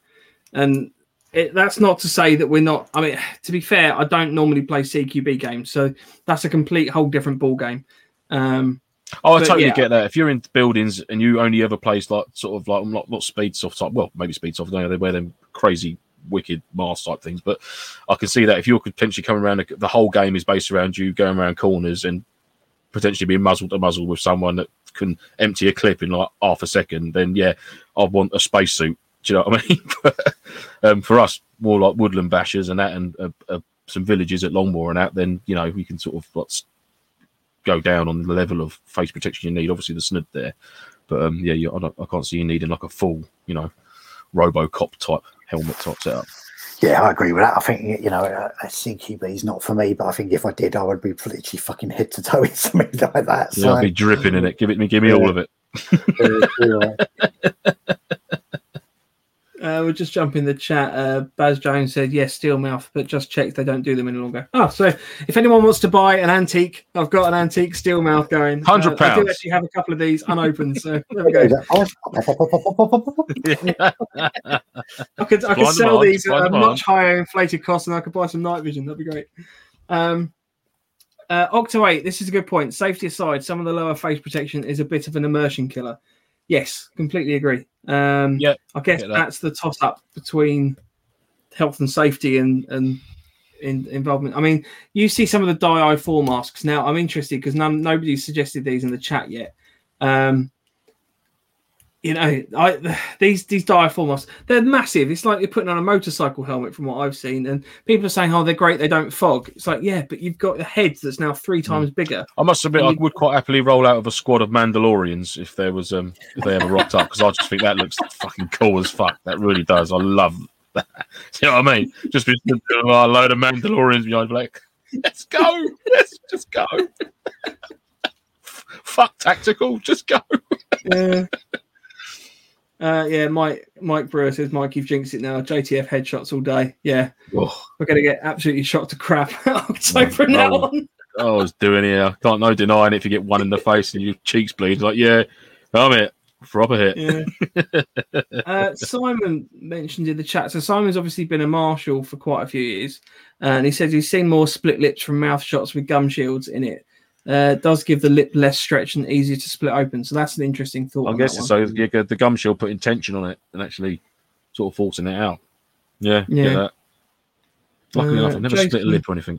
Speaker 1: and it, that's not to say that we're not. I mean, <sighs> to be fair, I don't normally play CQB games, so that's a complete whole different ball game. Um,
Speaker 2: Oh, I totally
Speaker 1: yeah.
Speaker 2: get that. If you're in buildings and you only ever place like sort of like not not speed soft type, well, maybe speed soft. No, they wear them crazy, wicked mask type things. But I can see that if you're potentially coming around, the whole game is based around you going around corners and potentially being muzzle to muzzle with someone that can empty a clip in like half a second. Then yeah, I want a spacesuit. Do you know what I mean? <laughs> But, um, for us, more like woodland bashers and that, and uh, uh, some villages at Longmoor and that, then you know we can sort of like, go down on the level of face protection you need. Obviously, the snood there, but um, yeah, you, I, don't, I can't see you needing like a full, you know, RoboCop type helmet type setup.
Speaker 4: Yeah, I agree with that. I think you know a, CQB is not for me, but I think if I did, I would be literally fucking head to toe <laughs> in something like that.
Speaker 2: Yeah, I'll be dripping in it. Give it me, give me
Speaker 4: Yeah.
Speaker 2: all of it.
Speaker 4: yeah. <laughs>
Speaker 1: uh, we'll just jump in the chat. Uh, Baz Jones said yes, steel mouth, but just check they don't do them any longer. Oh, so if anyone wants to buy an antique, I've got an antique steel mouth going. Uh,
Speaker 2: £100.
Speaker 1: I do actually have a couple of these unopened, so <laughs> there we go. I could I could
Speaker 2: Supply
Speaker 1: sell
Speaker 2: demand,
Speaker 1: these at a much higher inflated cost, and I could buy some night vision. That'd be great. Um, uh, Octo eight. This is a good point. Safety aside, some of the lower face protection is a bit of an immersion killer. Yes, completely agree. Um,
Speaker 2: Yeah,
Speaker 1: I guess
Speaker 2: that.
Speaker 1: that's the toss up between health and safety and and in, involvement. I mean, you see some of the die four masks now. I'm interested because none nobody's suggested these in the chat yet. Um, you know, I these these diaform masks they're massive. It's like you're putting on a motorcycle helmet from what I've seen, and people are saying, "Oh, they're great. They don't fog." It's like, yeah, but you've got a head that's now three times bigger.
Speaker 2: I must admit, I would quite happily roll out of a squad of Mandalorians if there was um if they ever rocked up because I just think that looks fucking cool as fuck. That really does. I love <laughs> that. you know what I mean? Just with a load of Mandalorians behind, like, let's go, let's just go. <laughs> fuck tactical, just go.
Speaker 1: Yeah. Uh, yeah, Mike Mike Brewer says Mike, you've jinxed it now. JTF headshots all day. Yeah,
Speaker 2: Oh,
Speaker 1: we're gonna get absolutely shot to crap <laughs> so from now
Speaker 2: Oh.
Speaker 1: on.
Speaker 2: I was doing here. I can't no denying it if you get one in the face and your cheeks bleed. Like, yeah, I'm it. Proper hit.
Speaker 1: Yeah. <laughs> uh, Simon mentioned in the chat. So Simon's obviously been a marshal for quite a few years, and he says he's seen more split lips from mouth shots with gum shields in it. Uh, does give the lip less stretch and easier to split open. So that's an interesting thought.
Speaker 2: I guess
Speaker 1: that
Speaker 2: it's
Speaker 1: one.
Speaker 2: so. You get the gum shield putting tension on it and actually sort of forcing it out. Yeah,
Speaker 1: Yeah.
Speaker 2: yeah. That. Luckily
Speaker 1: Uh,
Speaker 2: enough, I've never split a lip or anything.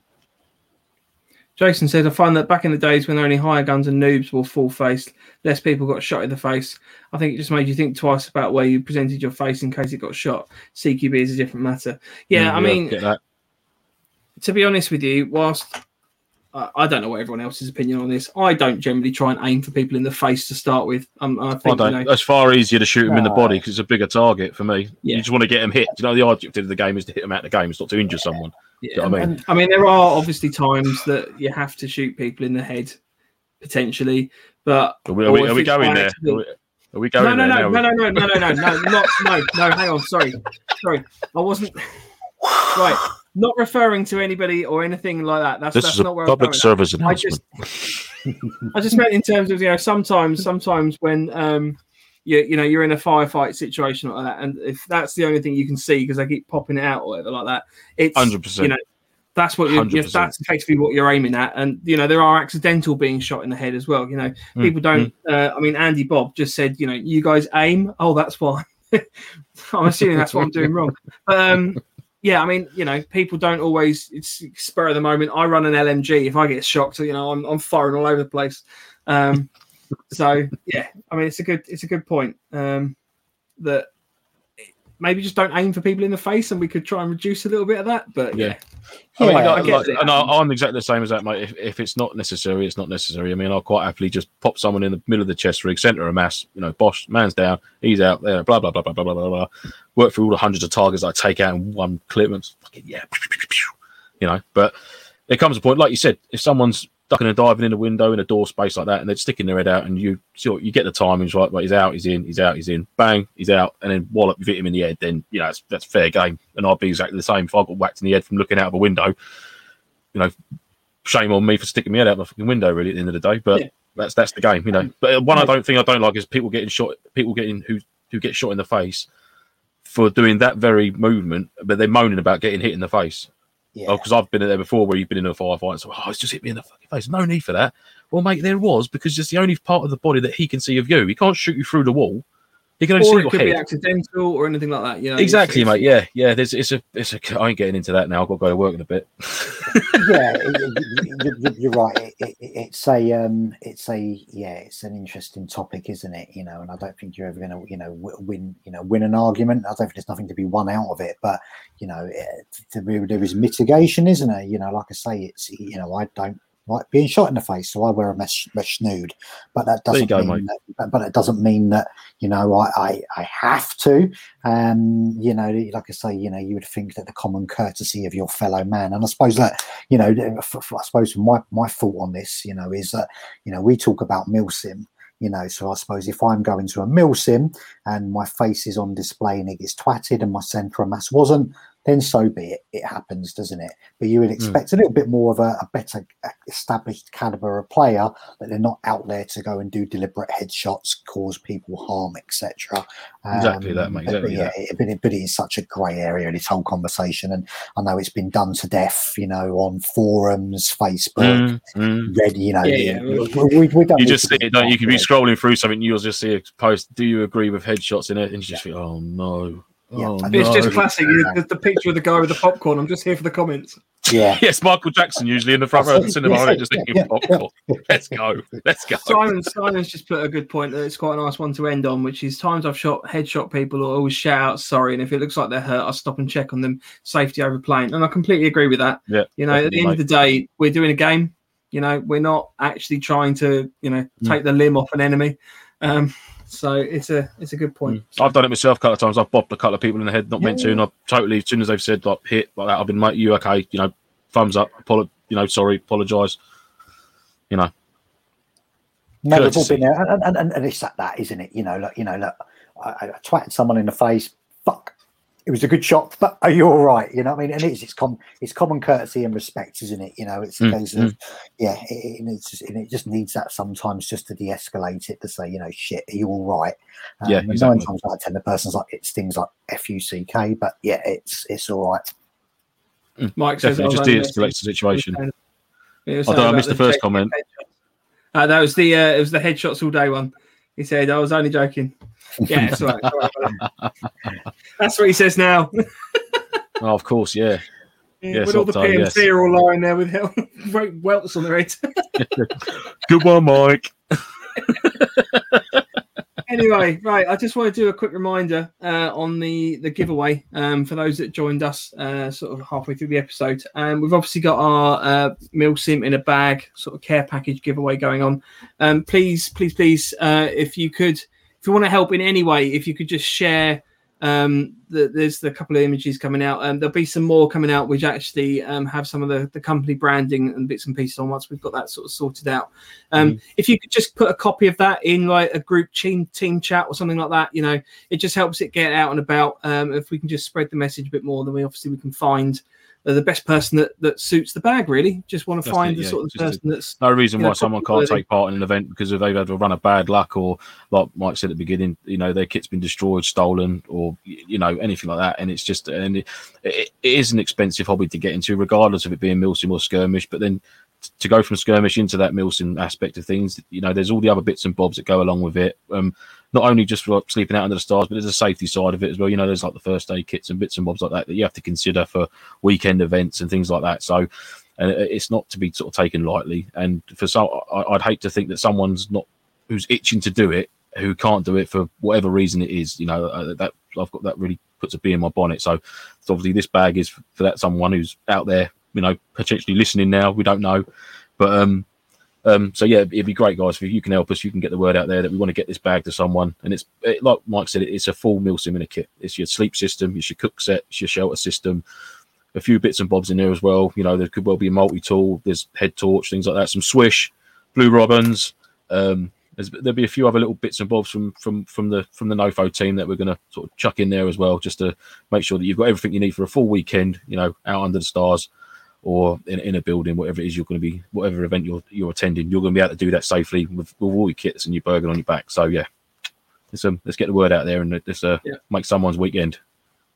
Speaker 1: Jason said, I find that back in the days when there were only hire guns and noobs were full faced, less people got shot in the face. I think it just made you think twice about where you presented your face in case it got shot. CQB is a different matter. Yeah, I mean,
Speaker 2: get that.
Speaker 1: to be honest with you, whilst I I don't know what everyone else's opinion on this, I don't generally try and aim for people in the face to start with. Um, I
Speaker 2: I
Speaker 1: think, you
Speaker 2: don't.
Speaker 1: know,
Speaker 2: It's far easier to shoot him in the body because it's a bigger target for me.
Speaker 1: Yeah.
Speaker 2: You just want to get him hit. You know, the objective of the game is to hit him out of the game. It's not to injure someone.
Speaker 1: yeah.
Speaker 2: know what I mean?
Speaker 1: I mean, there are obviously times that you have to shoot people in the head, potentially, but
Speaker 2: Are we, are we, are we going there? Are we, are we going
Speaker 1: no, no,
Speaker 2: there
Speaker 1: no,
Speaker 2: now?
Speaker 1: no, no, no, no, no, no, not, no, no. Hang on, sorry, sorry, I wasn't right. Not referring to anybody or anything like that. That's
Speaker 2: This
Speaker 1: that's
Speaker 2: is a
Speaker 1: not where
Speaker 2: public service
Speaker 1: I
Speaker 2: announcement.
Speaker 1: just, <laughs> I just meant in terms of you know sometimes, sometimes when um you you know you're in a firefight situation like that, and if that's the only thing you can see because they keep popping it out or whatever like that, it's
Speaker 2: Hundred percent.
Speaker 1: you know that's what you're, you're that's effectively what you're aiming at. And you know there are accidental being shot in the head as well you know.
Speaker 2: Mm,
Speaker 1: people don't uh, i mean andy bob just said you know you guys aim? Oh that's why. <laughs> I'm assuming that's what i'm doing wrong. But um yeah i mean you know people don't always it's spur of the moment. I run an lmg if i get shocked you know i'm, I'm firing all over the place. Um, so yeah, I mean, it's a good it's a good point um, that maybe just don't aim for people in the face, and we could try and reduce a little bit of that. But yeah,
Speaker 2: I mean,
Speaker 4: Yeah,
Speaker 1: I get
Speaker 2: like-
Speaker 1: it.
Speaker 2: and I, I'm exactly the same as that, mate. If, if it's not necessary, it's not necessary. I mean, I'll quite happily just pop someone in the middle of the chest rig, centre of mass, you know, Bosch, man's down, he's out there, blah, blah, blah, blah, blah, blah, blah, blah. Work through all the hundreds of targets I take out in one clip and fucking, yeah, you know. But there comes a point, like you said, if someone's ducking and diving in a window in a door space like that and they're sticking their head out and you what you get the timings right, but he's out, he's in, he's out, he's in, bang, he's out, and then wallop, you hit him in the head, then, you know, that's, that's fair game. And I'd be exactly the same if I got whacked in the head from looking out of a window you know, shame on me for sticking my head out my fucking window. Really, at the end of the day, but
Speaker 1: Yeah.
Speaker 2: that's that's the game, you know. But one I don't think I don't like is people getting shot, people getting who who get shot in the face for doing that very movement, but they're moaning about getting hit in the face.
Speaker 4: Oh, yeah.
Speaker 2: Oh, because I've been there before where you've been in a firefight, and so oh, it's just hit me in the fucking face. No need for that. Well, mate, there was because it's the only part of the body that he can see of you. He can't shoot you through the wall. He can only
Speaker 1: or
Speaker 2: see
Speaker 1: it
Speaker 2: your
Speaker 1: could
Speaker 2: head.
Speaker 1: be accidental or anything like that. You know,
Speaker 2: exactly,
Speaker 1: it's-
Speaker 2: mate. Yeah, yeah. There's it's a it's a. I ain't getting into that now. I've got to go to work in a bit. <laughs>
Speaker 4: yeah, it- it- you- you- you're right. It, it, it's a, um, it's a, yeah, it's an interesting topic, isn't it? You know, and I don't think you're ever going to, you know, win, you know, win an argument. I don't think there's nothing to be won out of it. But you know, it, there there is mitigation, isn't there? You know, like I say, it's, you know, I don't like being shot in the face, so I wear a mesh, mesh snood. But that doesn't
Speaker 2: go,
Speaker 4: mean that, but, it doesn't mean that you know I, I I have to. Um, you know, like I say, you know, you would think that the common courtesy of your fellow man, and I suppose that you know, I suppose my my fault on this, you know, is that you know we talk about milsim. You know, so I suppose if I'm going to a milsim and my face is on display and it gets twatted and my centre of mass wasn't, then so be it. It happens, doesn't it? But you would expect a little bit more of a, a better uh, established caliber of player that they're not out there to go and do deliberate headshots, cause people harm, etc.
Speaker 2: Exactly that, mate,
Speaker 4: But,
Speaker 2: exactly
Speaker 4: yeah, it, but, it, but it is such a grey area. In this whole conversation, and I know it's been done to death. You know, on forums, Facebook,
Speaker 2: Mm, mm.
Speaker 4: Reddit. You know,
Speaker 1: Yeah, yeah.
Speaker 4: we, we, we don't
Speaker 2: you just see it, don't you? You could be scrolling through something, you'll just see a post. Do you agree with headshots in it? And you just think, oh no,
Speaker 4: Yeah.
Speaker 2: oh
Speaker 1: It's
Speaker 2: no.
Speaker 1: just classic. The, the picture of the guy with the popcorn. I'm just here for the comments.
Speaker 4: Yeah, <laughs>
Speaker 2: yes, Michael Jackson usually in the front row of the cinema,
Speaker 4: Yeah,
Speaker 2: right, just eating <laughs>
Speaker 4: yeah,
Speaker 2: popcorn. Let's go, let's go.
Speaker 1: Simon Simon's just put a good point. That it's quite a nice one to end on, which is times I've shot headshot people or always shout out sorry, and if it looks like they're hurt, I stop and check on them. Safety over playing, and I completely agree with that.
Speaker 2: Yeah,
Speaker 1: You know, at the
Speaker 2: definitely,
Speaker 1: end of the day, we're doing a game. You know, we're not actually trying to, you know,
Speaker 2: Mm.
Speaker 1: take the limb off an enemy. Um, so it's a it's a good point.
Speaker 2: Mm. I've done it myself a couple of times. I've bopped a couple of people in the head, not meant to,
Speaker 4: Yeah.
Speaker 2: and I've totally, as soon as they've said like hit like that, I've been, mate, you okay? You know, thumbs up, apolo- you know, sorry, apologise. You know,
Speaker 4: No, we've all been there, and, and, and, and it's like that, isn't it? You know, look, you know, look, I, I twatted someone in the face. Fuck, it was a good shot, but are you all right? You know what I mean? And it's it's com it's common courtesy and respect, isn't it? You know, it's a
Speaker 2: Mm,
Speaker 4: case of yeah, it, it, it's just, and it just needs that sometimes just to de-escalate it to say, you know, shit, are you all right? Um,
Speaker 2: Yeah,
Speaker 4: and nine
Speaker 2: exactly.
Speaker 4: times out of ten, the person's like it's things like f u c k, but yeah, it's it's all right.
Speaker 1: Mike says
Speaker 2: definitely
Speaker 1: I
Speaker 2: just
Speaker 1: was
Speaker 2: de-escalates the situation.
Speaker 1: messing- He was
Speaker 2: I
Speaker 1: saying
Speaker 2: don't- I
Speaker 1: about
Speaker 2: missed the first comment.
Speaker 1: Uh, that was the uh, it was the headshots all day one. He said I was only joking. Yeah, it's all right. it's all right, buddy. That's what he says now. <laughs>
Speaker 2: Oh, of course, yeah.
Speaker 1: Yeah,
Speaker 2: Yes,
Speaker 1: when all the
Speaker 2: Octo,
Speaker 1: PMC
Speaker 2: yes.
Speaker 1: are all lying there with hell, <laughs> welts on their heads. <laughs>
Speaker 2: Good one, Mike.
Speaker 1: anyway, right. I just want to do a quick reminder uh, on the the giveaway um, for those that joined us uh, sort of halfway through the episode. Um, we've obviously got our uh, milsim in a bag sort of care package giveaway going on. Um, please, please, please, uh, if you could, if you want to help in any way, if you could just share. Um, the, there's the couple of images coming out, and there'll be some more coming out, which actually um, have some of the, the company branding and bits and pieces on once we've got that sort of sorted out. Um, If you could just put a copy of that in like a group team team chat or something like that, you know, it just helps it get out and about. Um, if we can just spread the message a bit more, then we obviously we can find the best person that, that suits the bag. Really, just want to
Speaker 2: That's
Speaker 1: find
Speaker 2: it,
Speaker 1: the
Speaker 2: yeah,
Speaker 1: sort of
Speaker 2: just
Speaker 1: person that's
Speaker 2: No reason
Speaker 1: You know,
Speaker 2: why someone can't take part in an event because if they've had a run of bad luck or, like Mike said at the beginning, you know, their kit's been destroyed, stolen, or you know anything like that. And it's just, and it, it, it is an expensive hobby to get into, regardless of it being milsim or skirmish. But then to go from skirmish into that milsim aspect of things, you know, there's all the other bits and bobs that go along with it. Um, not only just for sleeping out under the stars, but there's a safety side of it as well. You know, there's like the first aid kits and bits and bobs like that that you have to consider for weekend events and things like that. So and it's not to be sort of taken lightly. And for so, I'd hate to think that someone's not who's itching to do it, who can't do it for whatever reason it is. You know, uh, that I've got that really puts a bee in my bonnet. So, so obviously, this bag is for that someone who's out there, you know, potentially listening now. We don't know, but um, um, so yeah, it'd be great, guys. If you can help us, you can get the word out there that we want to get this bag to someone. And it's it, like Mike said, it's a full milsim in a kit. It's your sleep system, it's your cook set, it's your shelter system, a few bits and bobs in there as well. You know, there could well be a multi tool. There's head torch, things like that. Some swish, blue robins. Um, there'll be a few other little bits and bobs from from from the from the Nofo team that we're going to sort of chuck in there as well, just to make sure that you've got everything you need for a full weekend. You know, out under the stars or in, in a building, whatever it is you're going to be, whatever event you're you're attending, you're going to be able to do that safely with, with all your kits and your bergen on your back. So yeah, let's um, let's get the word out there and let's uh,
Speaker 1: Yeah.
Speaker 2: make someone's weekend.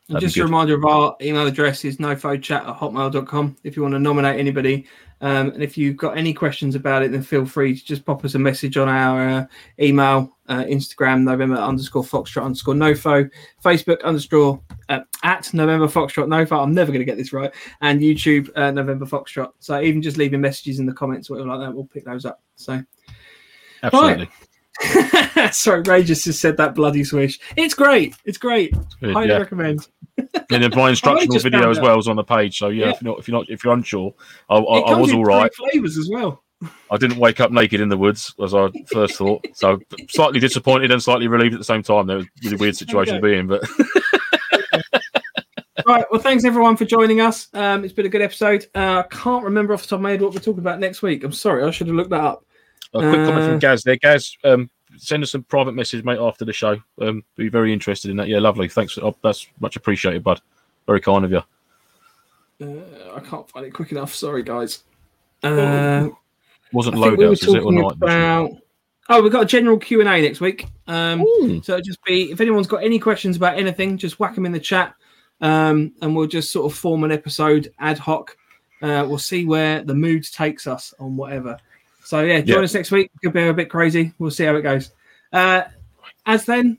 Speaker 1: And
Speaker 2: That'd
Speaker 1: just a reminder of our email address is nofochat at hotmail.com if you want to nominate anybody. Um, and if you've got any questions about it, then feel free to just pop us a message on our uh, email, uh, Instagram, November underscore Foxtrot underscore Nofo, Facebook underscore uh, at November Foxtrot Nofo. I'm never going to get this right. And YouTube, uh, November Foxtrot. So even just leaving messages in the comments, or whatever like that, we'll pick those up. So
Speaker 2: Absolutely. <laughs>
Speaker 1: sorry, Ray just said that bloody swish. It's great. It's great.
Speaker 2: Good,
Speaker 1: Highly
Speaker 2: yeah.
Speaker 1: recommend. <laughs>
Speaker 2: And then my instructional video as well is on the page. So yeah,
Speaker 1: Yeah.
Speaker 2: if you're not if you're not if you're unsure, I, I, I was all right.
Speaker 1: flavors as well.
Speaker 2: I didn't wake up naked in the woods as I first thought. <laughs> So slightly disappointed and slightly relieved at the same time. That was a really weird situation to be in, but
Speaker 1: right. Well, thanks everyone for joining us. Um, it's been a good episode. Uh, I can't remember off the top of my head what we're talking about next week. I'm sorry. I should have looked that up.
Speaker 2: A quick comment
Speaker 1: Uh,
Speaker 2: from Gaz there. Gaz, um, send us some private message, mate, after the show. Um, be very interested in that. Yeah, lovely. Thanks. Oh, that's much appreciated, bud. Very kind of you.
Speaker 1: Uh, I can't find it quick enough. Sorry, guys. Uh,
Speaker 2: Wasn't
Speaker 1: I think
Speaker 2: loadouts,
Speaker 1: we were
Speaker 2: it, or
Speaker 1: talking
Speaker 2: night? vision?
Speaker 1: about. Oh, we've got a general Q and A next week. Um,
Speaker 2: Ooh.
Speaker 1: so just be if anyone's got any questions about anything, just whack them in the chat, um, and we'll just sort of form an episode ad hoc. Uh, we'll see where the mood takes us on whatever. So yeah, join
Speaker 2: Yeah.
Speaker 1: us next week. Could be a bit crazy. We'll see how it goes. Uh, as then,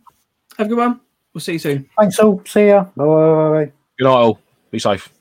Speaker 1: have a good one. We'll see you soon.
Speaker 4: Thanks all. See ya. Bye. bye, bye, bye.
Speaker 2: Good night, all. Be safe.